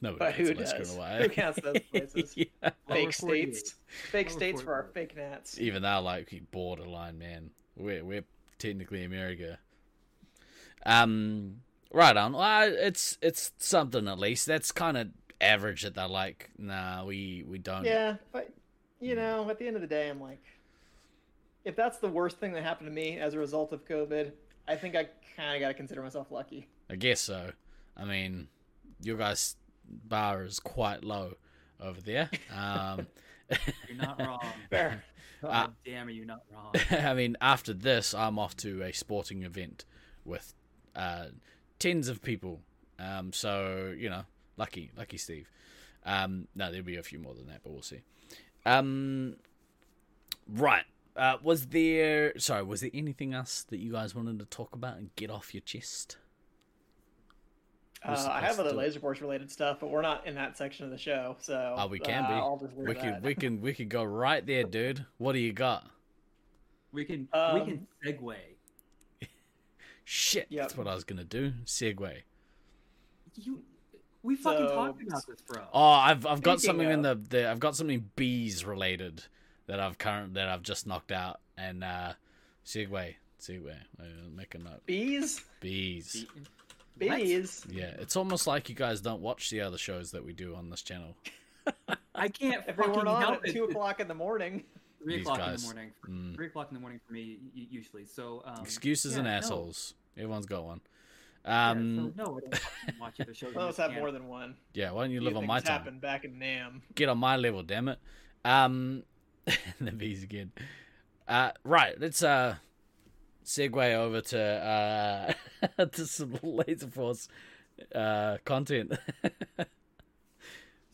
no, But who does? Who counts those <laughs> places? yeah. Fake states. Fake Lower states for our fake nats. Even though, like, borderline, man. We're we're technically America. Um, right on. Well, it's it's something at least. That's kind of average that they're like, nah, we we don't. Yeah, but you know, at the end of the day, I'm like, if that's the worst thing that happened to me as a result of COVID, I think I kind of got to consider myself lucky. I guess so. I mean, your guys' bar is quite low over there. Um, <laughs> You're not wrong. <laughs> Fair. God Uh, damn, are you not wrong? <laughs> I mean, after this, I'm off to a sporting event with uh, tens of people. Um, so you know, lucky, lucky Steve. Um, no, there'll be a few more than that, but we'll see. Um, right. Uh, was there? Sorry, was there anything else that you guys wanted to talk about and get off your chest? Uh, I have other to- laser force related stuff, but we're not in that section of the show, so Oh, we can uh, be. I'll just leave We can, we can, we can go right there, dude. What do you got? We can we Um, can segue. Shit, Yep. that's what I was gonna do. Segue. You, we fucking So- talked about this, bro. Oh, I've I've got Speaking something in the, the I've got something bees related that I've current that I've just knocked out and uh segue segue uh, make a note bees, bees What? bees. yeah it's almost like you guys don't watch the other shows that we do on this channel <laughs> I can't If they fucking weren't on help at it. two o'clock in the morning, Three These o'clock in the morning. Mm. Three o'clock in the morning for me usually. So um, excuses yeah, and no. assholes everyone's got one Yeah, um so no, I don't fucking watch other shows. <laughs> on let's have more than one. yeah why don't you Few live on my things time happened back in Nam. get on my level damn it um <laughs> the bees again uh right let's uh segue over to uh <laughs> to some laser force uh content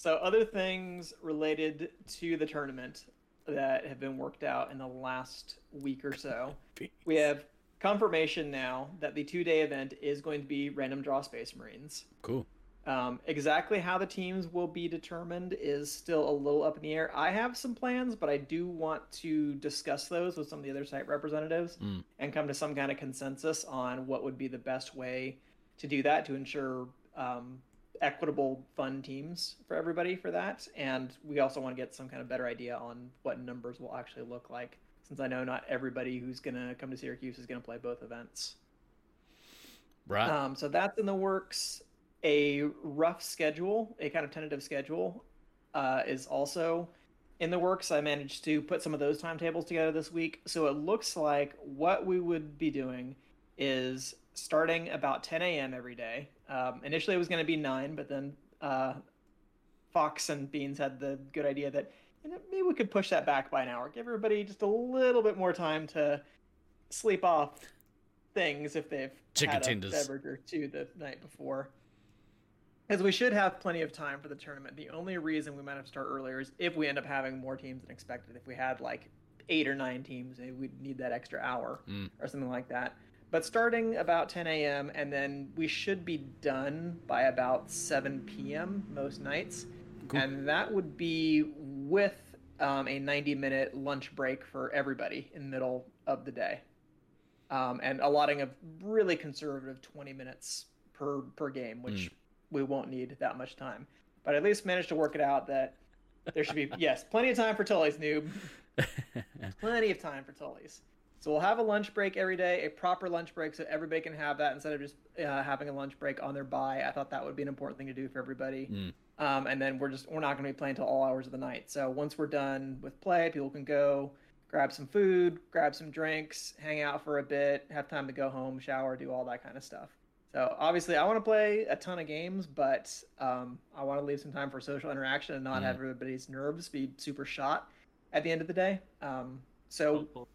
So, other things related to the tournament that have been worked out in the last week or so. <laughs> We have confirmation now that the two day event is going to be random draw Space Marines. cool Um, exactly how the teams will be determined is still a little up in the air. I have some plans, but I do want to discuss those with some of the other site representatives Mm. and come to some kind of consensus on what would be the best way to do that to ensure um, equitable, fun teams for everybody for that. And we also want to get some kind of better idea on what numbers will actually look like, since I know not everybody who's going to come to Syracuse is going to play both events. right Um, so that's in the works. A rough schedule, a kind of tentative schedule, uh, is also in the works. I managed to put some of those timetables together this week. So it looks like what we would be doing is starting about 10 a.m. every day. Um, initially, it was going to be 9, but then uh, Fox and Beans had the good idea that you know, maybe we could push that back by an hour. Give everybody just a little bit more time to sleep off things if they've Chicken had tenders. a beverage or two the night before. Because we should have plenty of time for the tournament. The only reason we might have to start earlier is if we end up having more teams than expected. If we had like eight or nine teams, we'd need that extra hour Mm. or something like that. But starting about 10 a.m. and then we should be done by about 7 p.m. most nights. Cool. And that would be with um, a 90 minute lunch break for everybody in the middle of the day. Um, and allotting a really conservative 20 minutes per, per game, which Mm. We won't need that much time. But at least managed to work it out that there should be, <laughs> yes, plenty of time for Tully's noob <laughs> plenty of time for Tullies. So we'll have a lunch break every day, a proper lunch break, so everybody can have that instead of just uh, having a lunch break on their bye. I thought that would be an important thing to do for everybody. Mm. Um, and then we're just we're not going to be playing until all hours of the night. So once we're done with play, people can go grab some food, grab some drinks, hang out for a bit, have time to go home, shower, do all that kind of stuff. So obviously, I want to play a ton of games, but um, I want to leave some time for social interaction and not Mhm. have everybody's nerves be super shot. at the end of the day. Um, so Hopeful.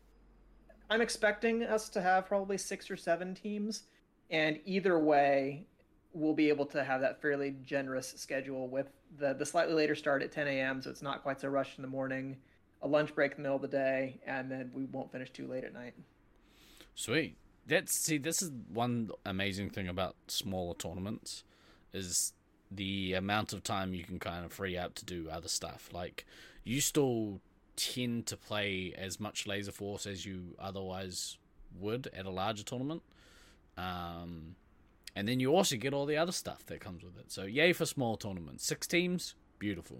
I'm expecting us to have probably six or seven teams, and either way, we'll be able to have that fairly generous schedule with the the slightly later start at 10 a.m. So it's not quite so rushed in the morning, a lunch break in the middle of the day, and then we won't finish too late at night. Sweet. That's see, this is one amazing thing about smaller tournaments is the amount of time you can kind of free up to do other stuff. Like you still tend to play as much Laser Force as you otherwise would at a larger tournament. Um, and then you also get all the other stuff that comes with it. So yay for small tournaments. Six teams, beautiful.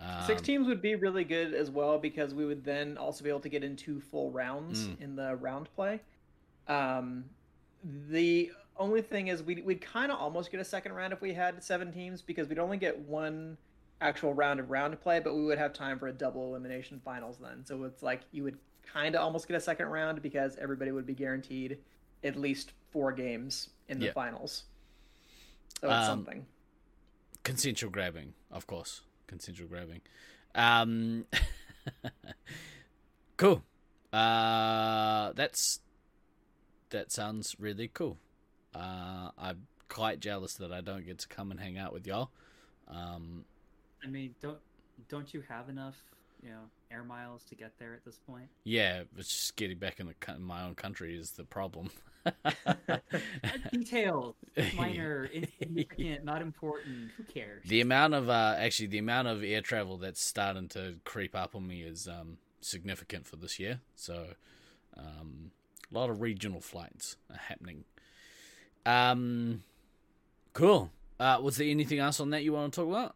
Um, Six teams would be really good as well because we would then also be able to get in two full rounds Mm. in the round play. Um, the only thing is we'd, we'd kind of almost get a second round if we had seven teams because we'd only get one actual round of round play, but we would have time for a double elimination finals then. So it's like you would kind of almost get a second round because everybody would be guaranteed at least four games in the Yeah. finals. So it's Um, something. consensual grabbing, of course. Consensual grabbing. Um, <laughs> cool. Uh, that's that sounds really cool. Uh, I'm quite jealous that I don't get to come and hang out with y'all. Um, I mean, don't don't you have enough, you know, air miles to get there at this point? yeah, it's just getting back in the co- my own country is the problem. <laughs> Details, <laughs> minor, insignificant, not important. Who cares? The amount of uh, actually the amount of air travel that's starting to creep up on me is um, significant for this year. So um, a lot of regional flights are happening. Um, cool. Uh, was there anything else on that you want to talk about?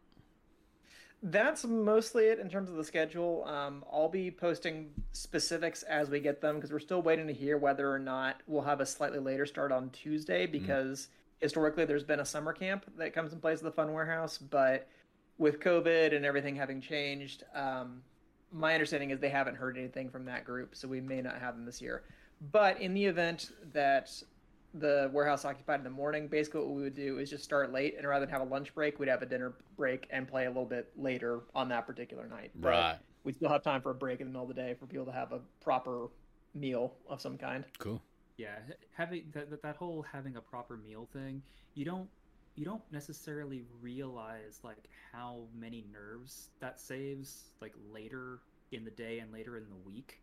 That's mostly it in terms of the schedule. Um, I'll be posting specifics as we get them because we're still waiting to hear whether or not we'll have a slightly later start on Tuesday because historically there's been a summer camp that comes in place at the Fun Warehouse, but with COVID and everything having changed, um, my understanding is they haven't heard anything from that group, so we may not have them this year. But in the event that the warehouse occupied in the morning, basically what we would do is just start late, and rather than have a lunch break, we'd have a dinner break and play a little bit later on that particular night. But Right. We'd still have time for a break in the middle of the day for people to have a proper meal of some kind. Cool. Yeah, having that, that that whole having a proper meal thing, you don't you don't necessarily realize like how many nerves that saves like later in the day and later in the week.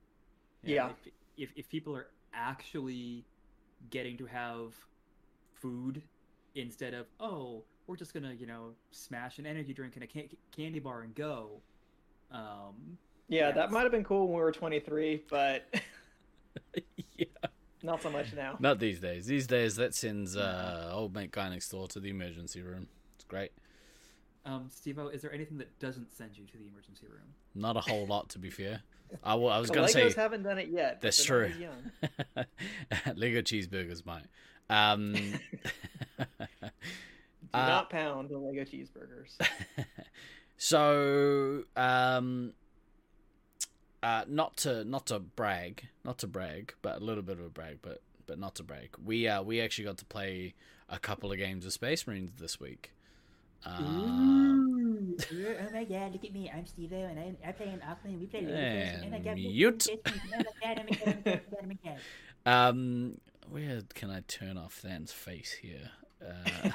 You know, Yeah. If, if if people are actually getting to have food instead of oh we're just gonna you know smash an energy drink and a can- candy bar and go. Um, Yeah, Yes. that might have been cool when we were 23, but <laughs> yeah. not so much now. Not these days. These days, that sends uh, old mate guy next door to the emergency room. It's great. Um, Steve-O, is there anything that doesn't send you to the emergency room? Not a whole <laughs> lot, to be fair. I, I was going to say Legos haven't done it yet. That's true. <laughs> Lego cheeseburgers, mate. Um, Do <laughs> Uh, not pound the Lego cheeseburgers. so, um, uh, not to not to brag, not to brag, but a little bit of a brag, but but not to brag. We uh we actually got to play a couple of games of Space Marines this week. Um, <laughs> oh my god, look at me. I'm Steve and I, I play in Auckland. We play Lego Fest, and I got mute. <laughs> Um, where can I turn off Than's face here? Uh,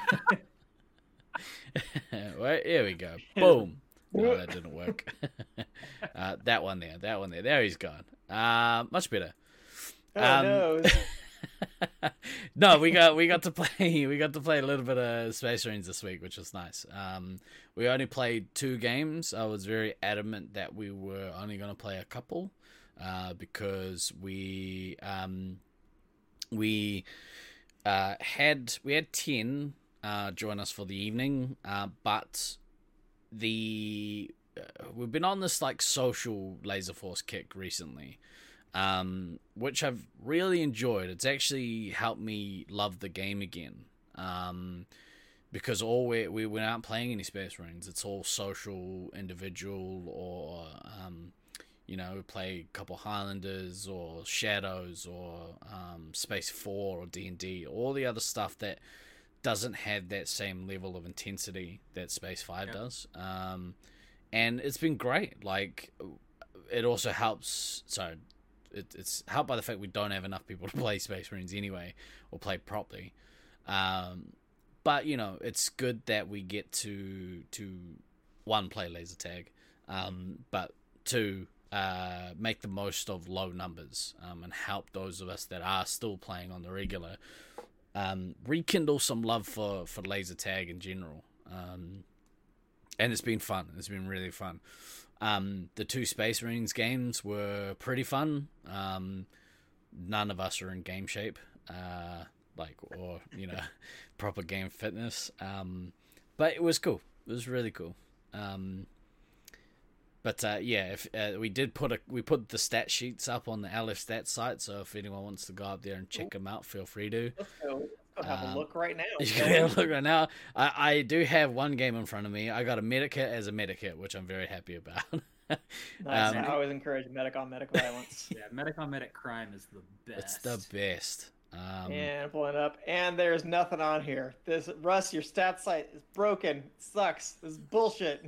<laughs> well, here we go. Boom. No, that didn't work. uh, that one there. That one there. There he's gone. Uh, much better. Oh Um, no. No, we got we got to play <laughs> we got to play a little bit of Space Marines this week, which was nice. Um, we only played two games. I was very adamant that we were only going to play a couple, uh, because we um, we uh, had we had ten uh, join us for the evening, uh, but the uh, we've been on this like social laser force kick recently um, which I've really enjoyed. It's actually helped me love the game again. Um, because all we we we aren't playing any Space Marines. It's all social, individual, or um, you know, play a couple Highlanders or Shadows or um, Space Four or D and D. All the other stuff that doesn't have that same level of intensity that Space Five Yeah. does. Um, and it's been great. Like it also helps. So it, it's helped by the fact we don't have enough people to play Space Marines anyway, or play properly. Um, but you know, it's good that we get to to one play laser tag, um, but two uh, make the most of low numbers um, and help those of us that are still playing on the regular um, rekindle some love for for laser tag in general. Um, and it's been fun. It's been really fun. Um, the two Space Marines games were pretty fun. Um, none of us are in game shape, uh, like or you know, <laughs> proper game fitness. Um, but it was cool. It was really cool. Um, but uh, yeah, if uh, we did put a we put the stat sheets up on the LF Stats site, so if anyone wants to go up there and check them out, feel free to. Let's go, let's go have Um, a look right <laughs> now. You can have a look right now. I, I do have one game in front of me. I got a medic hit as a medikit, which I'm very happy about. <laughs> Nice. um, I always encourage medic on medic violence. <laughs> Yeah, medic on medic crime is the best. it's the best. Um, and pulling up, and there's nothing on here. This Russ, your stat site is broken. It sucks. This is bullshit.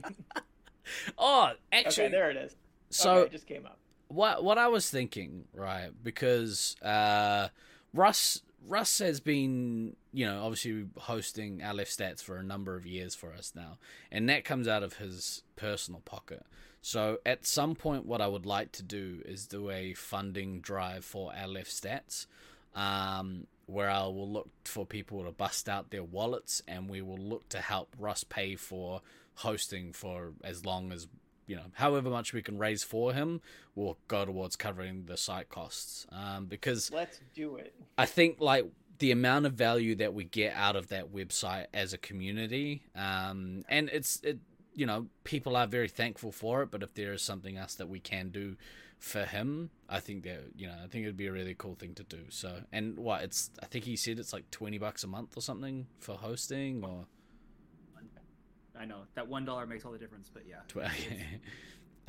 Oh, actually, okay, there it is. so okay, it just came up. what what I was thinking, right? Because uh, Russ Russ has been, you know, obviously hosting LF Stats for a number of years for us now, and that comes out of his personal pocket. So at some point, what I would like to do is do a funding drive for LF Stats, um, where I will look for people to bust out their wallets, and we will look to help Russ pay for hosting for as long as you know, however much we can raise for him will go towards covering the site costs. Um, because Let's do it. I think like the amount of value that we get out of that website as a community, um, and it's it, you know, people are very thankful for it. But if there is something else that we can do for him, I think that you know, I think it'd be a really cool thing to do. So, and what it's, I think he said it's like twenty bucks a month or something for hosting, or I know that one dollar makes all the difference, but yeah, tw-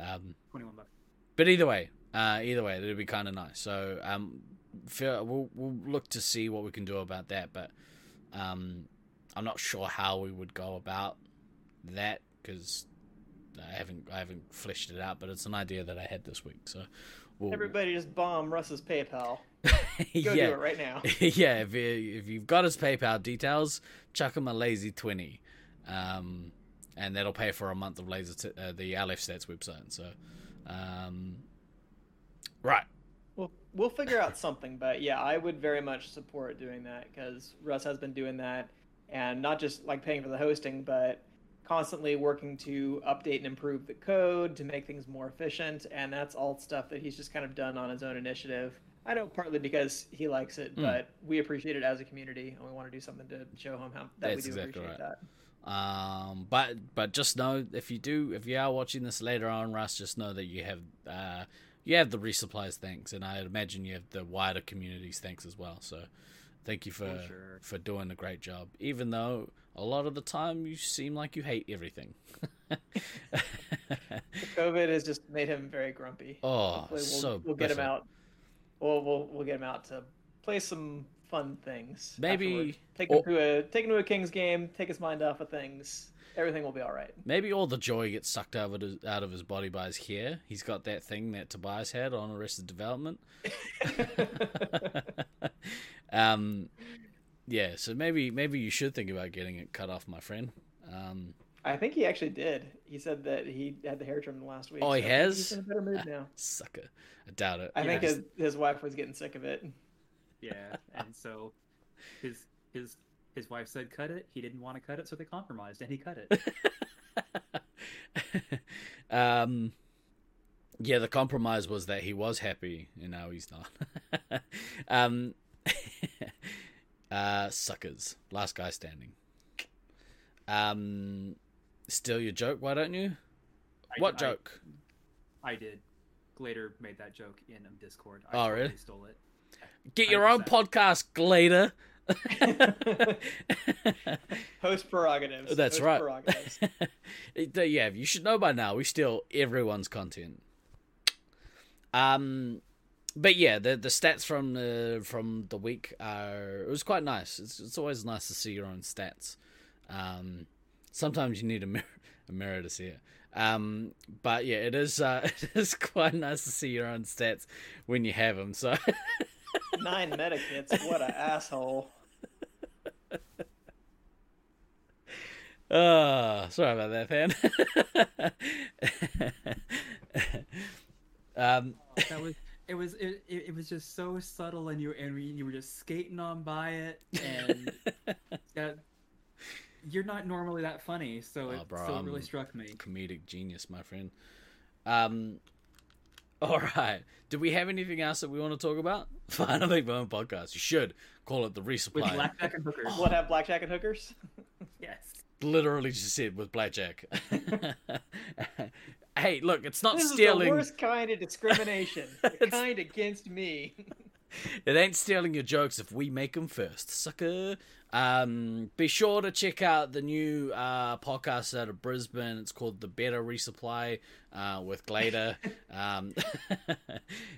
<laughs> um, twenty-one bucks. but either way, uh, either way, it'd be kind of nice. So um, feel, we'll we'll look to see what we can do about that. But um, I'm not sure how we would go about that because I haven't I haven't fleshed it out. But it's an idea that I had this week. So we'll, Everybody just bomb Russ's PayPal. <laughs> Go yeah, do it right now. <laughs> yeah. If you, if you've got his PayPal details, chuck him a lazy twenty, um, and that'll pay for a month of laser t- uh, the LF Stats website. So, um, right. We'll we'll figure out something, but yeah, I would very much support doing that because Russ has been doing that, and not just like paying for the hosting, but constantly working to update and improve the code to make things more efficient, and that's all stuff that he's just kind of done on his own initiative. I know partly because he likes it, Mm. but we appreciate it as a community, and we want to do something to show him how that That's we do exactly appreciate right. that. Um, but but just know if you do if you are watching this later on, Russ, just know that you have uh you have the resupplies thanks, and I imagine you have the wider communities thanks as well. So thank you for For sure. for doing a great job, even though a lot of the time you seem like you hate everything. <laughs> COVID has just made him very grumpy. oh, we'll, so we'll get him out. We'll, we'll we'll get him out to play some fun things. Maybe- afterward. take or- him to a take him to a Kings game. Take his mind off of things. Everything will be all right. Maybe all the joy gets sucked out of his, out of his body by his hair. He's got that thing that Tobias had on Arrested Development. <laughs> um, yeah, so maybe maybe you should think about getting it cut off, my friend. Um, I think he actually did. He said that he had the hair trimmed last week. Oh, he so has? He's in a better mood now. sucker, I doubt it. I think his, his wife was getting sick of it. Yeah, and so his his his wife said cut it. He didn't want to cut it, so they compromised, and he cut it. <laughs> um, yeah, the compromise was that he was happy, and now he's not. <laughs> um, <laughs> uh, suckers, last guy standing. Um, steal your joke, why don't you? I- what I- joke? I, did. Glader made that joke in Discord. I Oh, really? Stole it. Get your own 100%. podcast, Glader. <laughs> Host prerogatives. That's Host right. Prerogatives. <laughs> yeah, you should know by now. We steal everyone's content. Um, but yeah, the the stats from the from the week are it was quite nice. It's it's always nice to see your own stats. Um, sometimes you need a mirror, a mirror to see it. Um, but yeah, it is uh, <laughs> it is quite nice to see your own stats when you have them. So Nine medic hits. What an asshole. Oh, sorry about that, fan. <laughs> um, That was it was it, it, it was just so subtle and you and you were just skating on by it and <laughs> that you're not normally that funny so it Oh, bro, so it really struck me. comedic genius, my friend. Um, all right. Do we have anything else that we want to talk about? <laughs> Finally, Bone Podcast. You should call it the resupply. With resupply. blackjack and hookers. What have blackjack and hookers? <laughs> Yes. Literally just said with blackjack. <laughs> hey, look, it's not This is stealing. the worst kind of discrimination. It's- kind against me. It ain't stealing your jokes if we make them first, sucker. Um, be sure to check out the new uh, podcast out of Brisbane. It's called The Better Resupply uh, with Glader. <laughs> um, <laughs>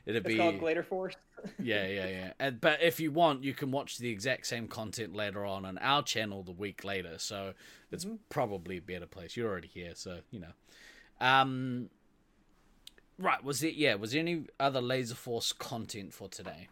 it'll It's be called Glader Force. <laughs> yeah, yeah, yeah. And, but if you want, you can watch the exact same content later on on our channel the week later. So it's probably a better place. You're already here, so you know. Um, right? Was it? Yeah. Was there any other Laser Force content for today?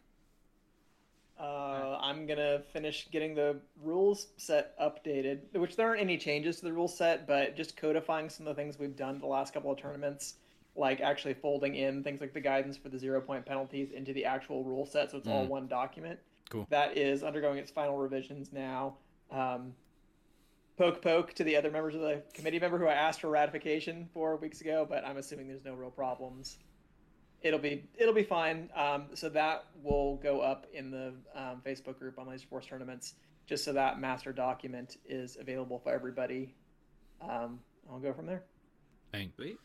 Uh, I'm gonna finish getting the rules set updated, which there aren't any changes to the rule set, but just codifying some of the things we've done the last couple of tournaments, like actually folding in things like the guidance for the zero point penalties into the actual rule set, so it's all Mm. one document. Cool. That is undergoing its final revisions now. Um, poke poke to the other members of the committee member who I asked for ratification four weeks ago, but I'm assuming there's no real problems it'll be it'll be fine. Um, so that will go up in the um, Facebook group on Laser Force tournaments, just so that master document is available for everybody. Um, I'll go from there. Bang. Sweet.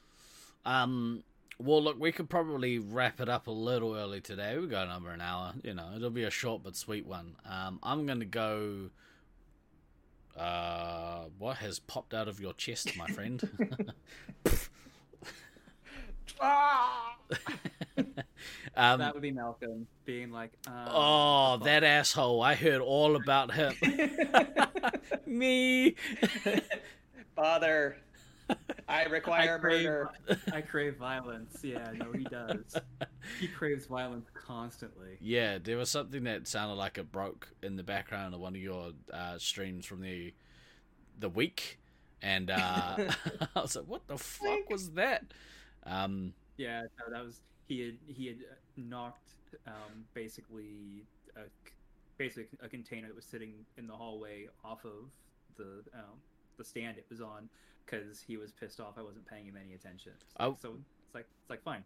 Um. Well, look, we could probably wrap it up a little early today. We've got over an hour. You know, it'll be a short but sweet one. Um, I'm gonna go. Uh, what has popped out of your chest, my friend? <laughs> <laughs> <laughs> um, that would be Malcolm being like, uh, oh, that asshole! I heard all about him. <laughs> Me. <laughs> Father, I I require crave, murder. I crave violence. Yeah, no, he does. He craves violence constantly. Yeah, there was something that sounded like it broke in the background of one of your uh, streams from the the week, and uh, <laughs> I was like, "What the fuck was that?" Um, Yeah, no, that was he had he had uh, knocked um, basically a basic a container that was sitting in the hallway off of the um, the stand it was on because he was pissed off I wasn't paying him any attention. It's like- Oh. So it's like it's like fine.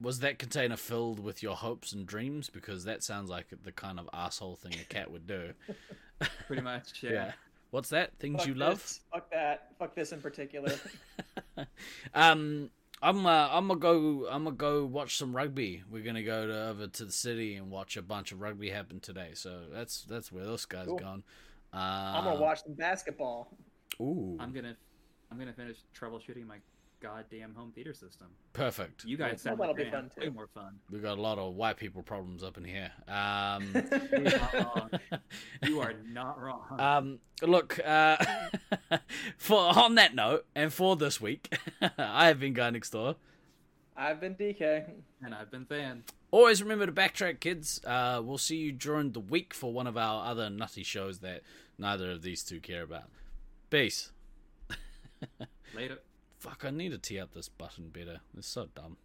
was that container filled with your hopes and dreams? Because that sounds like the kind of asshole thing a cat would do. <laughs> Pretty much, <laughs> yeah. What's that? Things Fuck you love? Fuck that. Fuck this in particular. <laughs> um, I'm uh, I'm gonna go. I'm gonna go watch some rugby. We're gonna go to, over to the city and watch a bunch of rugby happen today. So that's that's where this guy's Cool. gone. Uh, I'm gonna watch some basketball. Ooh, I'm gonna I'm gonna finish troubleshooting my goddamn home theater system. perfect. You guys sound that'll like be you're fun, way more fun. We've got a lot of white people problems up in here. Um, <laughs> You're not wrong. <laughs> You are not wrong. um, look, uh, <laughs> for on that note, and for this week, I have been guy next door. I've been DK. and I've been Than. Always remember to backtrack, kids. Uh, we'll see you during the week for one of our other nutty shows that neither of these two care about. Peace. Later. Fuck, I need to tee up this button better. It's so dumb.